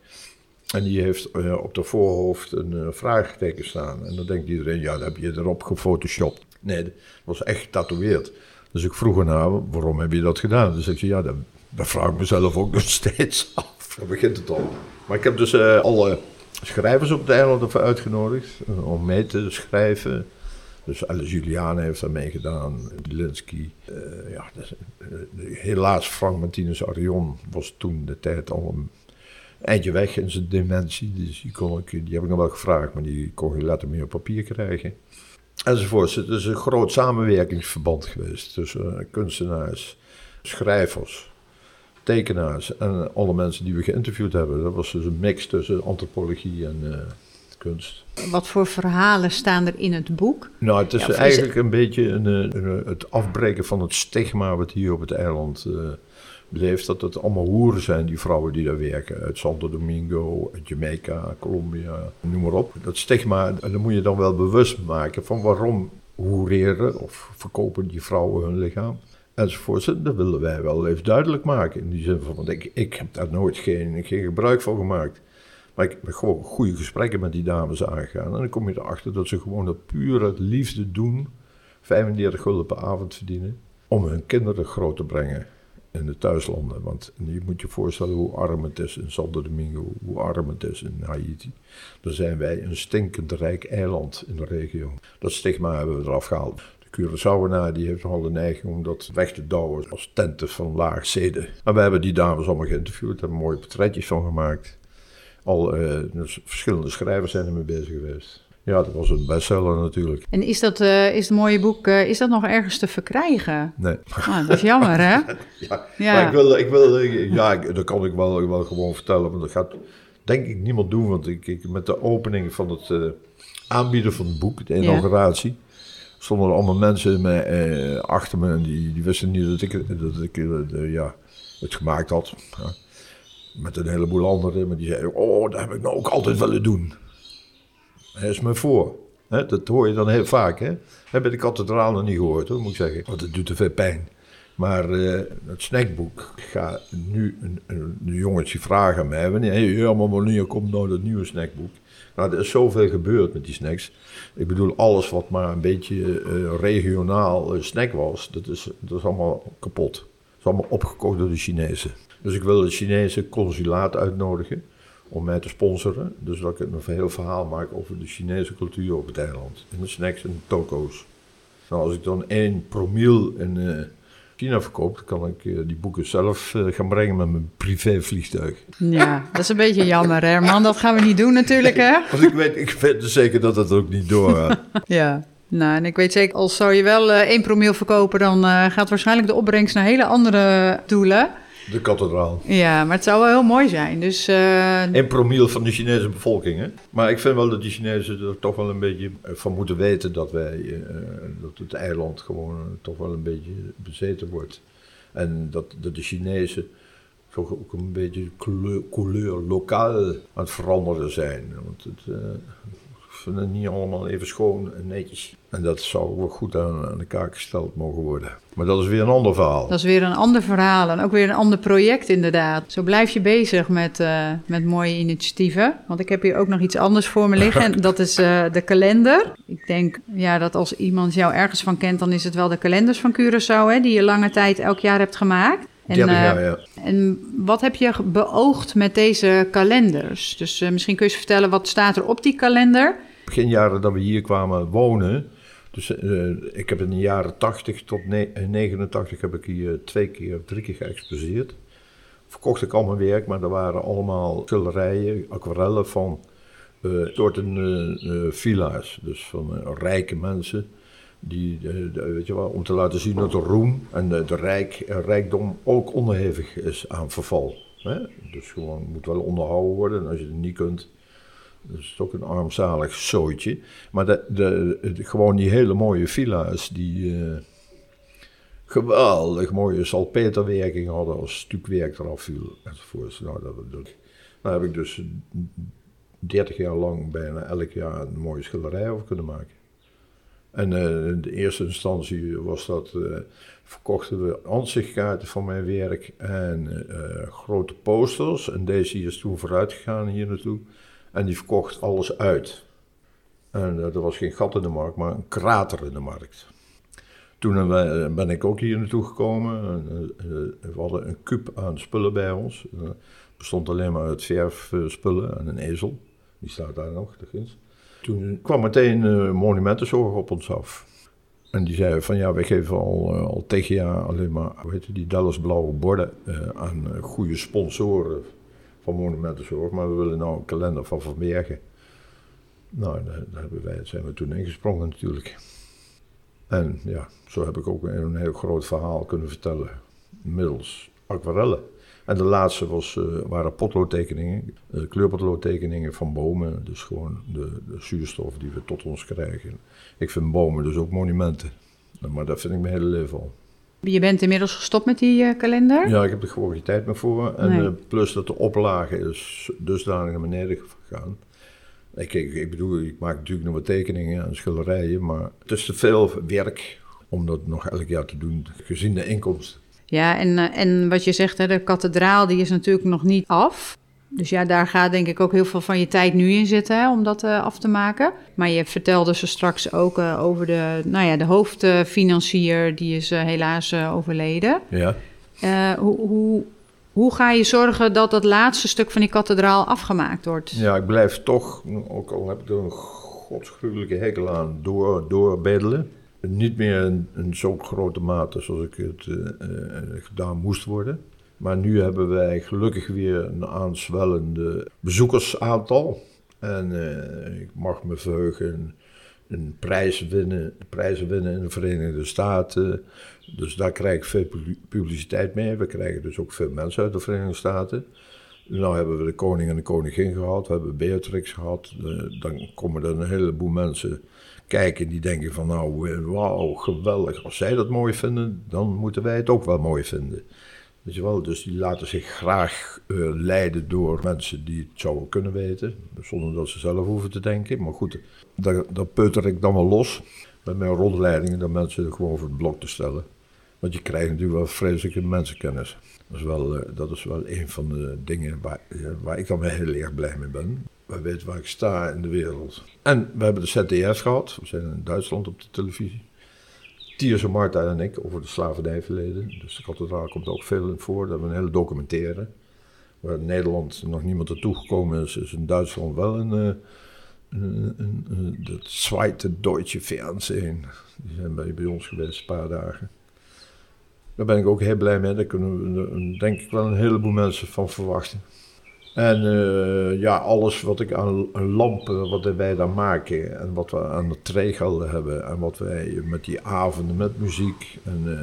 En die heeft uh, op de voorhoofd een uh, vraagteken staan. En dan denkt iedereen, ja, dat heb je erop gefotoshopt. Nee, dat was echt getatoeëerd. Dus ik vroeg haar, waarom heb je dat gedaan? Dus ik zei, ja, dat, vraag ik mezelf ook [LAUGHS] nog steeds af. Dan begint het al. Maar ik heb dus alle schrijvers op het eiland ervoor uitgenodigd om mee te schrijven. Dus Alice Juliane heeft daar meegedaan, Linsky. Uh, ja, helaas Frank Martinez Arion was toen de tijd al een eindje weg in zijn dementie. Dus die, kon ik, die heb ik nog wel gevraagd, maar die kon geen letter meer op papier krijgen. Enzovoort. Het is een groot samenwerkingsverband geweest tussen kunstenaars, schrijvers, tekenaars en alle mensen die we geïnterviewd hebben. Dat was dus een mix tussen antropologie en uh, kunst. Wat voor verhalen staan er in het boek? Nou, het is ja, eigenlijk is een beetje een, een, het afbreken van het stigma wat hier op het eiland uh, leeft. Dat het allemaal hoeren zijn, die vrouwen die daar werken. Uit Santo Domingo, uit Jamaica, Colombia, noem maar op. Dat stigma, en dan moet je dan wel bewust maken van waarom hoereren of verkopen die vrouwen hun lichaam enzovoort. Dat willen wij wel even duidelijk maken. In die zin van, want ik, ik heb daar nooit geen, geen gebruik van gemaakt. Maar ik heb gewoon goede gesprekken met die dames aangegaan. En dan kom je erachter dat ze gewoon dat pure liefde doen. 35 gulden per avond verdienen. Om hun kinderen groot te brengen in de thuislanden. Want je moet je voorstellen hoe arm het is in Santo Domingo. Hoe arm het is in Haiti. Dan zijn wij een stinkend rijk eiland in de regio. Dat stigma hebben we eraf gehaald. Curaçaoenaar die heeft nogal de neiging om dat weg te douwen als tenten van laag zeden. Maar we hebben die dames allemaal geïnterviewd, hebben mooie portretjes van gemaakt. Al uh, dus verschillende schrijvers zijn ermee bezig geweest. Ja, dat was een bestseller natuurlijk. En is dat, uh, is het mooie boek, uh, is dat nog ergens te verkrijgen? Nee. Ah, dat is jammer, hè? [LAUGHS] ja, ja, maar ik wil, ik wil ja, dat kan ik wel, wel gewoon vertellen, want dat gaat denk ik niemand doen. Want ik, ik met de opening van het aanbieden van het boek, de inauguratie... Ja stonden er allemaal mensen eh, achter me en die, die wisten niet dat ik, dat ik uh, ja, het gemaakt had. Ja. Met een heleboel anderen, maar die zeiden, oh, dat heb ik nou ook altijd willen doen. Hij is me voor. Dat hoor je dan heel vaak. Hè? Heb bij de kathedraal nog niet gehoord, hoor, moet ik zeggen. Want het doet te veel pijn. Maar uh, het snackboek ga nu een, een, jongetje vragen aan mij: wanneer, ja, maar wanneer komt nou dat nieuwe snackboek? Nou, er is zoveel gebeurd met die snacks. Ik bedoel, alles wat maar een beetje uh, regionaal uh, snack was, dat is, dat is allemaal kapot. Dat is allemaal opgekocht door de Chinezen. Dus ik wil het Chinese consulaat uitnodigen om mij te sponsoren. Dus dat ik een heel verhaal maak over de Chinese cultuur op het eiland. En de snacks en de toko's. Nou, als ik dan één promiel in uh, China verkoop, dan kan ik uh, die boeken zelf uh, gaan brengen met mijn privévliegtuig. Ja, [LAUGHS] dat is een beetje jammer, Herman. Dat gaan we niet doen natuurlijk, hè? Want ik weet, ik weet dus zeker dat het ook niet doorgaat. [LAUGHS] ja. Nou, en ik weet zeker, als zou je wel één promiel verkopen, dan gaat waarschijnlijk de opbrengst naar hele andere doelen. De kathedraal. Ja, maar het zou wel heel mooi zijn. Dus, uh... Promiel van de Chinese bevolking. Hè? Maar ik vind wel dat die Chinezen er toch wel een beetje van moeten weten dat wij, uh, dat het eiland gewoon toch wel een beetje bezeten wordt. En dat, dat de Chinezen toch ook een beetje couleur, couleur lokaal aan het veranderen zijn. Want het, het niet allemaal even schoon en netjes. En dat zou wel goed aan, aan de kaak gesteld mogen worden. Maar dat is weer een ander verhaal. Dat is weer een ander verhaal en ook weer een ander project inderdaad. Zo blijf je bezig met, uh, met mooie initiatieven. Want ik heb hier ook nog iets anders voor me liggen en [LAUGHS] dat is uh, de kalender. Ik denk ja, dat als iemand jou ergens van kent, dan is het wel de kalenders van Curaçao... Hè, die je lange tijd elk jaar hebt gemaakt. En, jaar, ja. en wat heb je beoogd met deze kalenders? Dus misschien kun je eens vertellen, wat staat er op die kalender? Begin jaren dat we hier kwamen wonen dus uh, ik heb in de jaren 80 tot 89 heb ik hier twee keer, drie keer geëxposeerd. Verkocht ik al mijn werk, maar er waren allemaal schilderijen, aquarellen van uh, soorten uh, villa's. Dus van rijke mensen. Die, weet je wel, om te laten zien dat de roem en de, de rijk, rijkdom ook onderhevig is aan verval. Hè? Dus gewoon moet wel onderhouden worden. En als je het niet kunt, dat is toch een armzalig zooitje. Maar de, gewoon die hele mooie villa's die uh, geweldig mooie salpeterwerking hadden als stukwerk eraf viel. Enzovoort. Nou, dat, dat, heb ik dus 30 jaar lang bijna elk jaar een mooie schilderij over kunnen maken. En uh, in de eerste instantie was dat, uh, verkochten we ansichtkaarten van mijn werk en grote posters. En deze is toen vooruit gegaan hier naartoe. En die verkocht alles uit. En uh, er was geen gat in de markt, maar een krater in de markt. Toen uh, ben ik ook hier naartoe gekomen. Uh, we hadden een kuub aan spullen bij ons. Het bestond alleen maar uit verfspullen en een ezel. Die staat daar nog, ginds. Toen kwam meteen uh, Monumentenzorg op ons af. En die zeiden van ja, wij geven al, al tegen jaar alleen maar, hoe heet die Dallas blauwe borden aan goede sponsoren van Monumentenzorg, maar we willen nou een kalender van Van Bergen. Nou, daar, hebben wij, zijn we toen ingesprongen natuurlijk. En ja, zo heb ik ook een, heel groot verhaal kunnen vertellen, middels aquarellen. En de laatste was, uh, waren potloodtekeningen, uh, kleurpotloodtekeningen van bomen. Dus gewoon de, de, zuurstof die we tot ons krijgen. Ik vind bomen dus ook monumenten. Maar dat vind ik mijn hele leven al. Je bent inmiddels gestopt met die uh, kalender? Ja, ik heb er gewoon geen tijd meer voor. En nee. uh, plus dat de oplage is dusdanig naar beneden gegaan. Ik, ik, ik, bedoel, ik maak natuurlijk nog wat tekeningen en schilderijen, maar het is te veel werk om dat nog elk jaar te doen, gezien de inkomsten. Ja, en, uh, en wat je zegt, hè, de kathedraal die is natuurlijk nog niet af. Dus ja, daar gaat denk ik ook heel veel van je tijd nu in zitten hè, om dat uh, af te maken. Maar je vertelde ze straks ook uh, over de, nou ja, de hoofdfinancier, die is uh, helaas overleden. Ja. hoe, hoe, hoe ga je zorgen dat dat laatste stuk van die kathedraal afgemaakt wordt? Ja, ik blijf toch, ook al heb ik er een godsgruwelijke hekel aan, door, doorbedelen. Niet meer in, in zo'n grote mate zoals ik het gedaan moest worden. Maar nu hebben wij gelukkig weer een aanswellende bezoekersaantal. En uh, ik mag me verheugen een prijs winnen, prijzen winnen in de Verenigde Staten. Dus daar krijg ik veel publiciteit mee. We krijgen dus ook veel mensen uit de Verenigde Staten. Nou hebben we de koning en de koningin gehad, we hebben Beatrix gehad. Dan komen er een heleboel mensen kijken die denken van nou, wauw, geweldig. Als zij dat mooi vinden, dan moeten wij het ook wel mooi vinden. Weet je wel, dus die laten zich graag uh, leiden door mensen die het zouden kunnen weten, zonder dat ze zelf hoeven te denken. Maar goed, daar, daar peuter ik dan wel los met mijn rondleidingen, dat mensen gewoon voor het blok te stellen. Want je krijgt natuurlijk wel vreselijke mensenkennis. Dat is wel, eh, dat is wel een van de dingen waar, waar ik dan heel erg blij mee ben. Wij weten waar ik sta in de wereld. En we hebben de ZDS gehad. We zijn in Duitsland op de televisie. Tierse Marta en ik over de slavernijverleden. Dus de kathedraal komt ook veel in voor. Dat we een hele documentaire. Waar in Nederland nog niemand naartoe gekomen is, is in Duitsland wel een... Uh, een, een, een het Zweite Deutsche Fernsehen. Die zijn bij, bij ons geweest een paar dagen. Daar ben ik ook heel blij mee. Daar kunnen we denk ik wel een heleboel mensen van verwachten. En uh, ja, alles wat ik aan, lampen, wat wij daar maken en wat we aan de tregelden hebben en wat wij met die avonden met muziek en uh,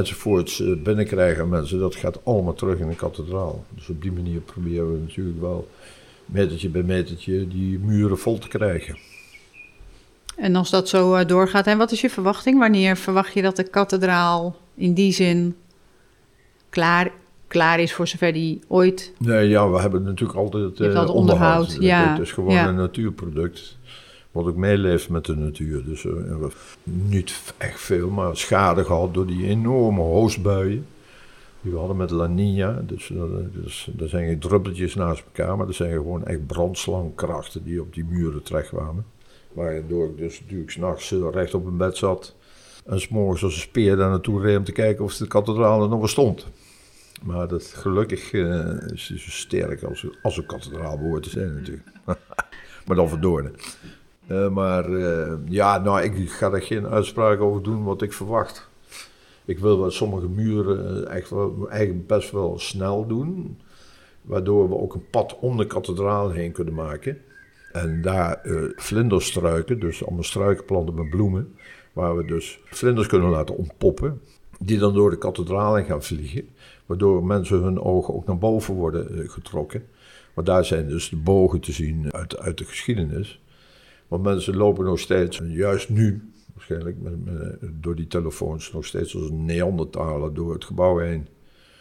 enzovoorts uh, binnenkrijgen mensen, dat gaat allemaal terug in de kathedraal. Dus op die manier proberen we natuurlijk wel metertje bij metertje die muren vol te krijgen. En als dat zo doorgaat, en wat is je verwachting? Wanneer verwacht je dat de kathedraal in die zin klaar klaar is voor zover die ooit. Nee, ja, we hebben natuurlijk altijd uh, onderhoud. onderhoud. Ja. Het is gewoon een natuurproduct. Wat ook meeleeft met de natuur. Dus uh, niet echt veel, maar schade gehad door die enorme hoosbuien. Die we hadden met La Nina. Dus, uh, dus er zijn geen druppeltjes naast elkaar, maar er zijn gewoon echt brandslangkrachten die op die muren terechtkwamen. Waardoor ik dus natuurlijk s'nachts recht op een bed zat. En s'morgens als een speer daar naartoe reed om te kijken of de kathedraal er nog bestond. Maar dat gelukkig uh, is zo sterk als, als een kathedraal behoort te zijn natuurlijk. [LAUGHS] maar dan voor Uh, maar uh, ja, nou, ik ga er geen uitspraak over doen wat ik verwacht. Ik wil wel sommige muren echt wel, eigenlijk best wel snel doen. Waardoor we ook een pad om de kathedraal heen kunnen maken. En daar vlinderstruiken, dus allemaal struikenplanten met bloemen. Waar we dus vlinders kunnen laten ontpoppen. Die dan door de kathedraal gaan vliegen. Waardoor mensen hun ogen ook naar boven worden eh, getrokken. Maar daar zijn dus de bogen te zien uit, uit de geschiedenis. Want mensen lopen nog steeds, juist nu, waarschijnlijk met, met, door die telefoons, nog steeds als Neandertaler door het gebouw heen.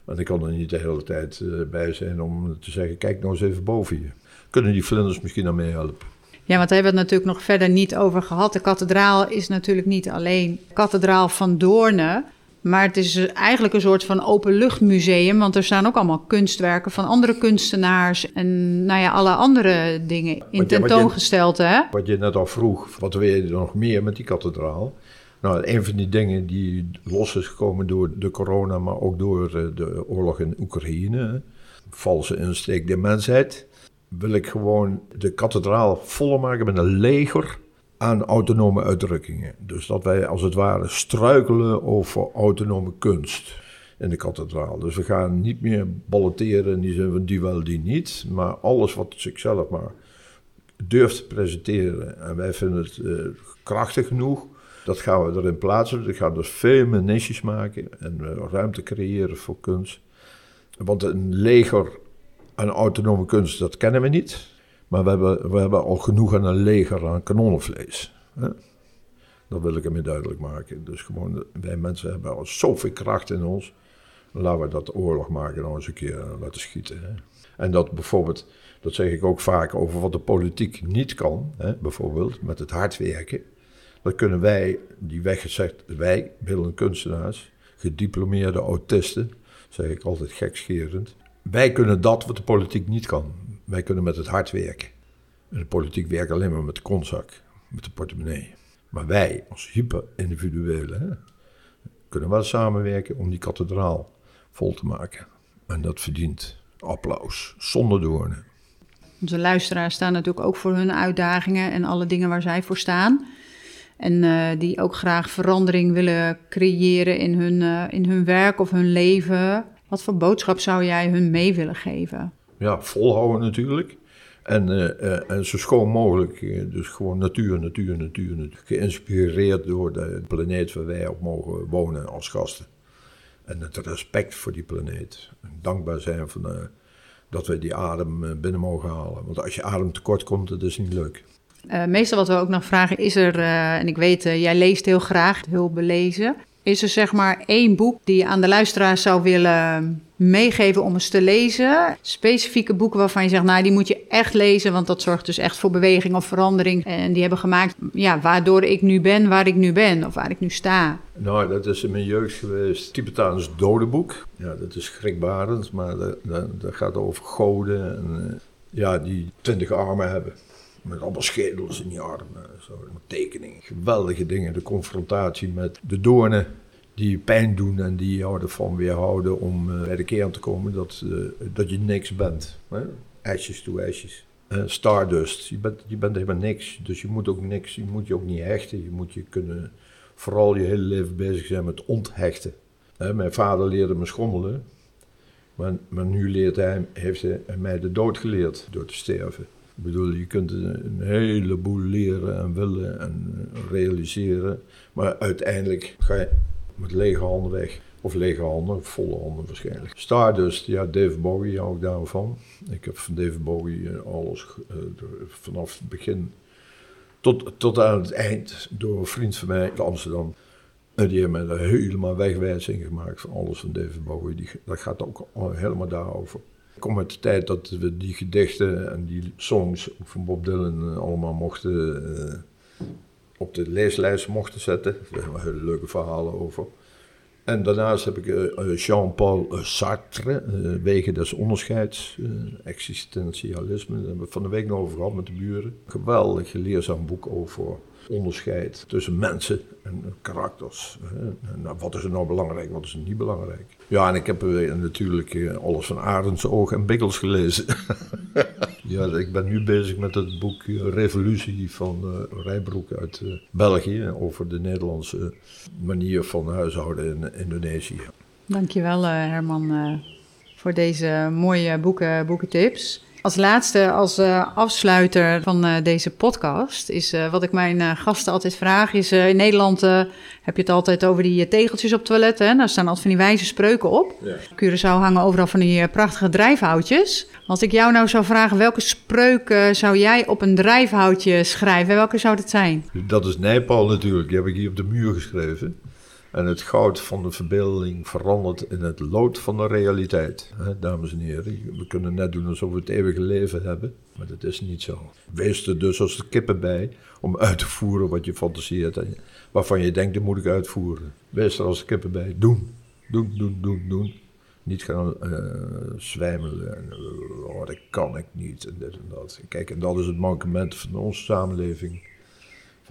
En ik kan er niet de hele tijd uh, bij zijn om te zeggen: kijk nou eens even boven je. Kunnen die vlinders misschien aan meehelpen? Ja, want daar hebben we het natuurlijk nog verder niet over gehad. De kathedraal is natuurlijk niet alleen kathedraal van Doornen. Maar het is eigenlijk een soort van openluchtmuseum, want er staan ook allemaal kunstwerken van andere kunstenaars en nou ja, alle andere dingen in tentoongesteld. Wat je, hè? wat je net al vroeg, wat wil je nog meer met die kathedraal? Nou, een van die dingen die los is gekomen door de corona, maar ook door eh, de oorlog in Oekraïne, valse insteek der mensheid, wil ik gewoon de kathedraal voller maken met een leger aan autonome uitdrukkingen. Dus dat wij als het ware struikelen over autonome kunst in de kathedraal. Dus we gaan niet meer ballotteren die zin van die wel, die niet. Maar alles wat zichzelf maar durft te presenteren en wij vinden het uh, krachtig genoeg, dat gaan we erin plaatsen. We gaan dus veel meer niches maken en uh, ruimte creëren voor kunst. Want een leger aan autonome kunst, dat kennen we niet. Maar we hebben, we hebben al genoeg aan een leger aan kanonnenvlees. Hè? Dat wil ik ermee duidelijk maken. Dus gewoon, wij mensen hebben al zoveel kracht in ons. Laten we dat oorlog maken nou eens een keer laten schieten. Hè? En dat bijvoorbeeld, dat zeg ik ook vaak over wat de politiek niet kan. Hè? Bijvoorbeeld met het hard werken. Dat kunnen wij, die weggezegd, wij, beeldende kunstenaars, gediplomeerde autisten, zeg ik altijd gekscherend. Wij kunnen dat wat de politiek niet kan. Wij kunnen met het hart werken. En de politiek werkt alleen maar met de konzak, met de portemonnee. Maar wij, als hyper-individuelen, kunnen wel samenwerken om die kathedraal vol te maken. En dat verdient applaus, zonder doornen. Onze luisteraars staan natuurlijk ook voor hun uitdagingen en alle dingen waar zij voor staan. En uh, die ook graag verandering willen creëren in hun, uh, in hun werk of hun leven. Wat voor boodschap zou jij hun mee willen geven? Ja, volhouden natuurlijk. En, uh, en zo schoon mogelijk, eh, dus gewoon natuur, natuur, natuur. Geïnspireerd door de planeet waar wij op mogen wonen als gasten. En het respect voor die planeet. dankbaar zijn van, dat we die adem binnen mogen halen. Want als je adem tekort komt, dat is niet leuk. meestal wat we ook nog vragen is er, en ik weet, jij leest heel graag, heel belezen. Is er zeg maar één boek die je aan de luisteraar zou willen meegeven om eens te lezen? Specifieke boeken waarvan je zegt, nou, die moet je echt lezen, want dat zorgt dus echt voor beweging of verandering. En die hebben gemaakt, ja, waardoor ik nu ben waar ik nu ben of waar ik nu sta. Nou, dat is in mijn jeugd geweest. Tibetaans dodenboek. Ja, dat is schrikbarend, maar dat, dat, gaat over goden en, uh, ja, die twintig armen hebben. Met allemaal schedels in die armen, zo, tekeningen. Geweldige dingen, de confrontatie met de doornen die pijn doen en die jou ervan weerhouden om uh, bij de kern te komen dat, uh, dat je niks bent. Hè? Ashes to ashes. Uh, stardust. Je bent, je bent helemaal niks. Dus je moet ook niks, je moet je ook niet hechten. Je moet je kunnen vooral je hele leven bezig zijn met onthechten. mijn vader leerde me schommelen. Maar, maar nu leert hij, heeft hij mij de dood geleerd door te sterven. Ik bedoel, je kunt een heleboel leren en willen en realiseren. Maar uiteindelijk ga je met lege handen weg. Of lege handen, volle handen waarschijnlijk. Stardust, ja, Dave Bowie hou ik daarvan. Ik heb van Dave Bowie alles uh, vanaf het begin tot, tot aan het eind door een vriend van mij in Amsterdam. En die heeft mij helemaal wegwijzing gemaakt van alles van David Bowie. Dat gaat ook helemaal daarover. Ik kom uit de tijd dat we die gedichten en die songs van Bob Dylan allemaal mochten op de leeslijst mochten zetten. Daar hebben hele leuke verhalen over. En daarnaast heb ik uh, Jean-Paul Sartre, uh, Wegen des Onderscheids, existentialisme. Daar hebben we van de week nog over gehad met de buren. Geweldig leerzaam boek over onderscheid tussen mensen en karakters. Nou, wat is er nou belangrijk, wat is er niet belangrijk? Ja, en ik heb natuurlijk alles van Arends Oog en Biggels gelezen. [LAUGHS] ja, ik ben nu bezig met het boek Revolutie van Rijbroek uit België over de Nederlandse manier van huishouden in Indonesië. Dankjewel Herman voor deze mooie boeken, boekentips. Als laatste, als uh, afsluiter van uh, deze podcast, is uh, wat ik mijn gasten altijd vraag: is in Nederland heb je het altijd over die tegeltjes op toiletten. Hè? Daar staan altijd van die wijze spreuken op. Ja. Curaçao hangen overal van die prachtige drijfhoutjes. Als ik jou nou zou vragen, welke spreuken zou jij op een drijfhoutje schrijven? Welke zou dat zijn? Dat is Nijpaal natuurlijk, die heb ik hier op de muur geschreven. En het goud van de verbeelding verandert in het lood van de realiteit. Dames en heren, we kunnen net doen alsof we het eeuwige leven hebben, maar dat is niet zo. Wees er dus als de kippen bij om uit te voeren wat je fantaseert en waarvan je denkt, dat moet ik uitvoeren. Wees er als de kippen bij. Doen, doen, doen, doen, doen. Niet gaan uh, zwijmelen en oh, dat kan ik niet en dit en dat. Kijk, en dat is het mankement van onze samenleving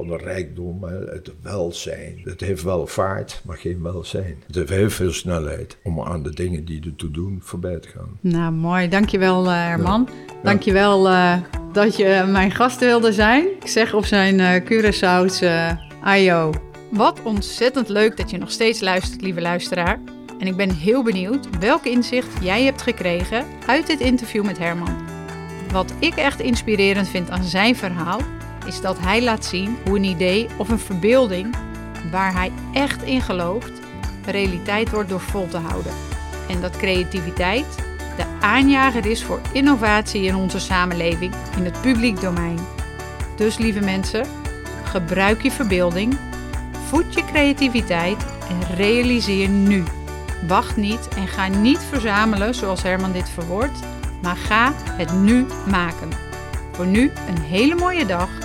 van de rijkdom, het welzijn. Het heeft wel vaart, maar geen welzijn. Het heeft heel veel snelheid om aan de dingen die ertoe doen voorbij te gaan. Nou, mooi. Dankjewel uh, Herman. Ja. Dankjewel uh, dat je mijn gast wilde zijn. Ik zeg op zijn uh, Curaçao's Ayo. Wat ontzettend leuk dat je nog steeds luistert, lieve luisteraar. En ik ben heel benieuwd welk inzicht jij hebt gekregen uit dit interview met Herman. Wat ik echt inspirerend vind aan zijn verhaal is dat hij laat zien hoe een idee of een verbeelding waar hij echt in gelooft, realiteit wordt door vol te houden. En dat creativiteit de aanjager is voor innovatie in onze samenleving in het publiek domein. Dus lieve mensen, gebruik je verbeelding, voed je creativiteit en realiseer nu. Wacht niet en ga niet verzamelen zoals Herman dit verwoordt, maar ga het nu maken. Voor nu een hele mooie dag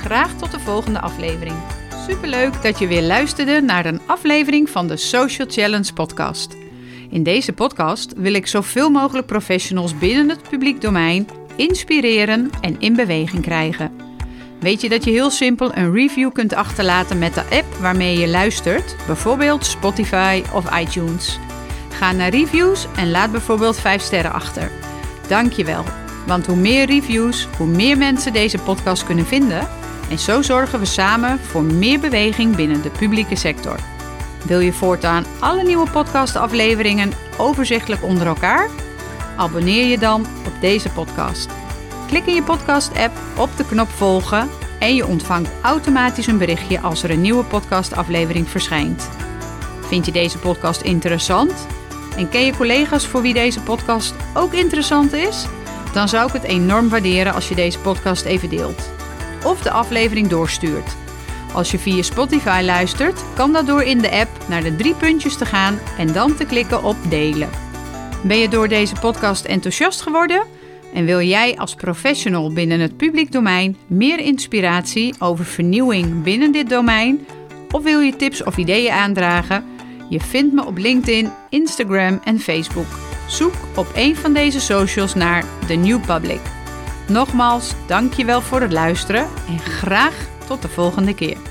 graag tot de volgende aflevering. Superleuk dat je weer luisterde naar een aflevering van de Social Challenge podcast. In deze podcast wil ik zoveel mogelijk professionals binnen het publiek domein inspireren en in beweging krijgen. Weet je dat je heel simpel een review kunt achterlaten met de app waarmee je luistert, bijvoorbeeld Spotify of iTunes? Ga naar reviews en laat bijvoorbeeld 5 sterren achter. Dankjewel, want hoe meer reviews, hoe meer mensen deze podcast kunnen vinden en zo zorgen we samen voor meer beweging binnen de publieke sector. Wil je voortaan alle nieuwe podcastafleveringen overzichtelijk onder elkaar? Abonneer je dan op deze podcast. Klik in je podcast-app op de knop volgen en je ontvangt automatisch een berichtje als er een nieuwe podcastaflevering verschijnt. Vind je deze podcast interessant? En ken je collega's voor wie deze podcast ook interessant is? Dan zou ik het enorm waarderen als je deze podcast even deelt of de aflevering doorstuurt. Als je via Spotify luistert, kan dat door in de app naar de drie puntjes te gaan en dan te klikken op delen. Ben je door deze podcast enthousiast geworden? En wil jij als professional binnen het publiek domein meer inspiratie over vernieuwing binnen dit domein? Of wil je tips of ideeën aandragen? Je vindt me op LinkedIn, Instagram en Facebook. Zoek op een van deze socials naar The New Public. Nogmaals, dankjewel voor het luisteren en graag tot de volgende keer.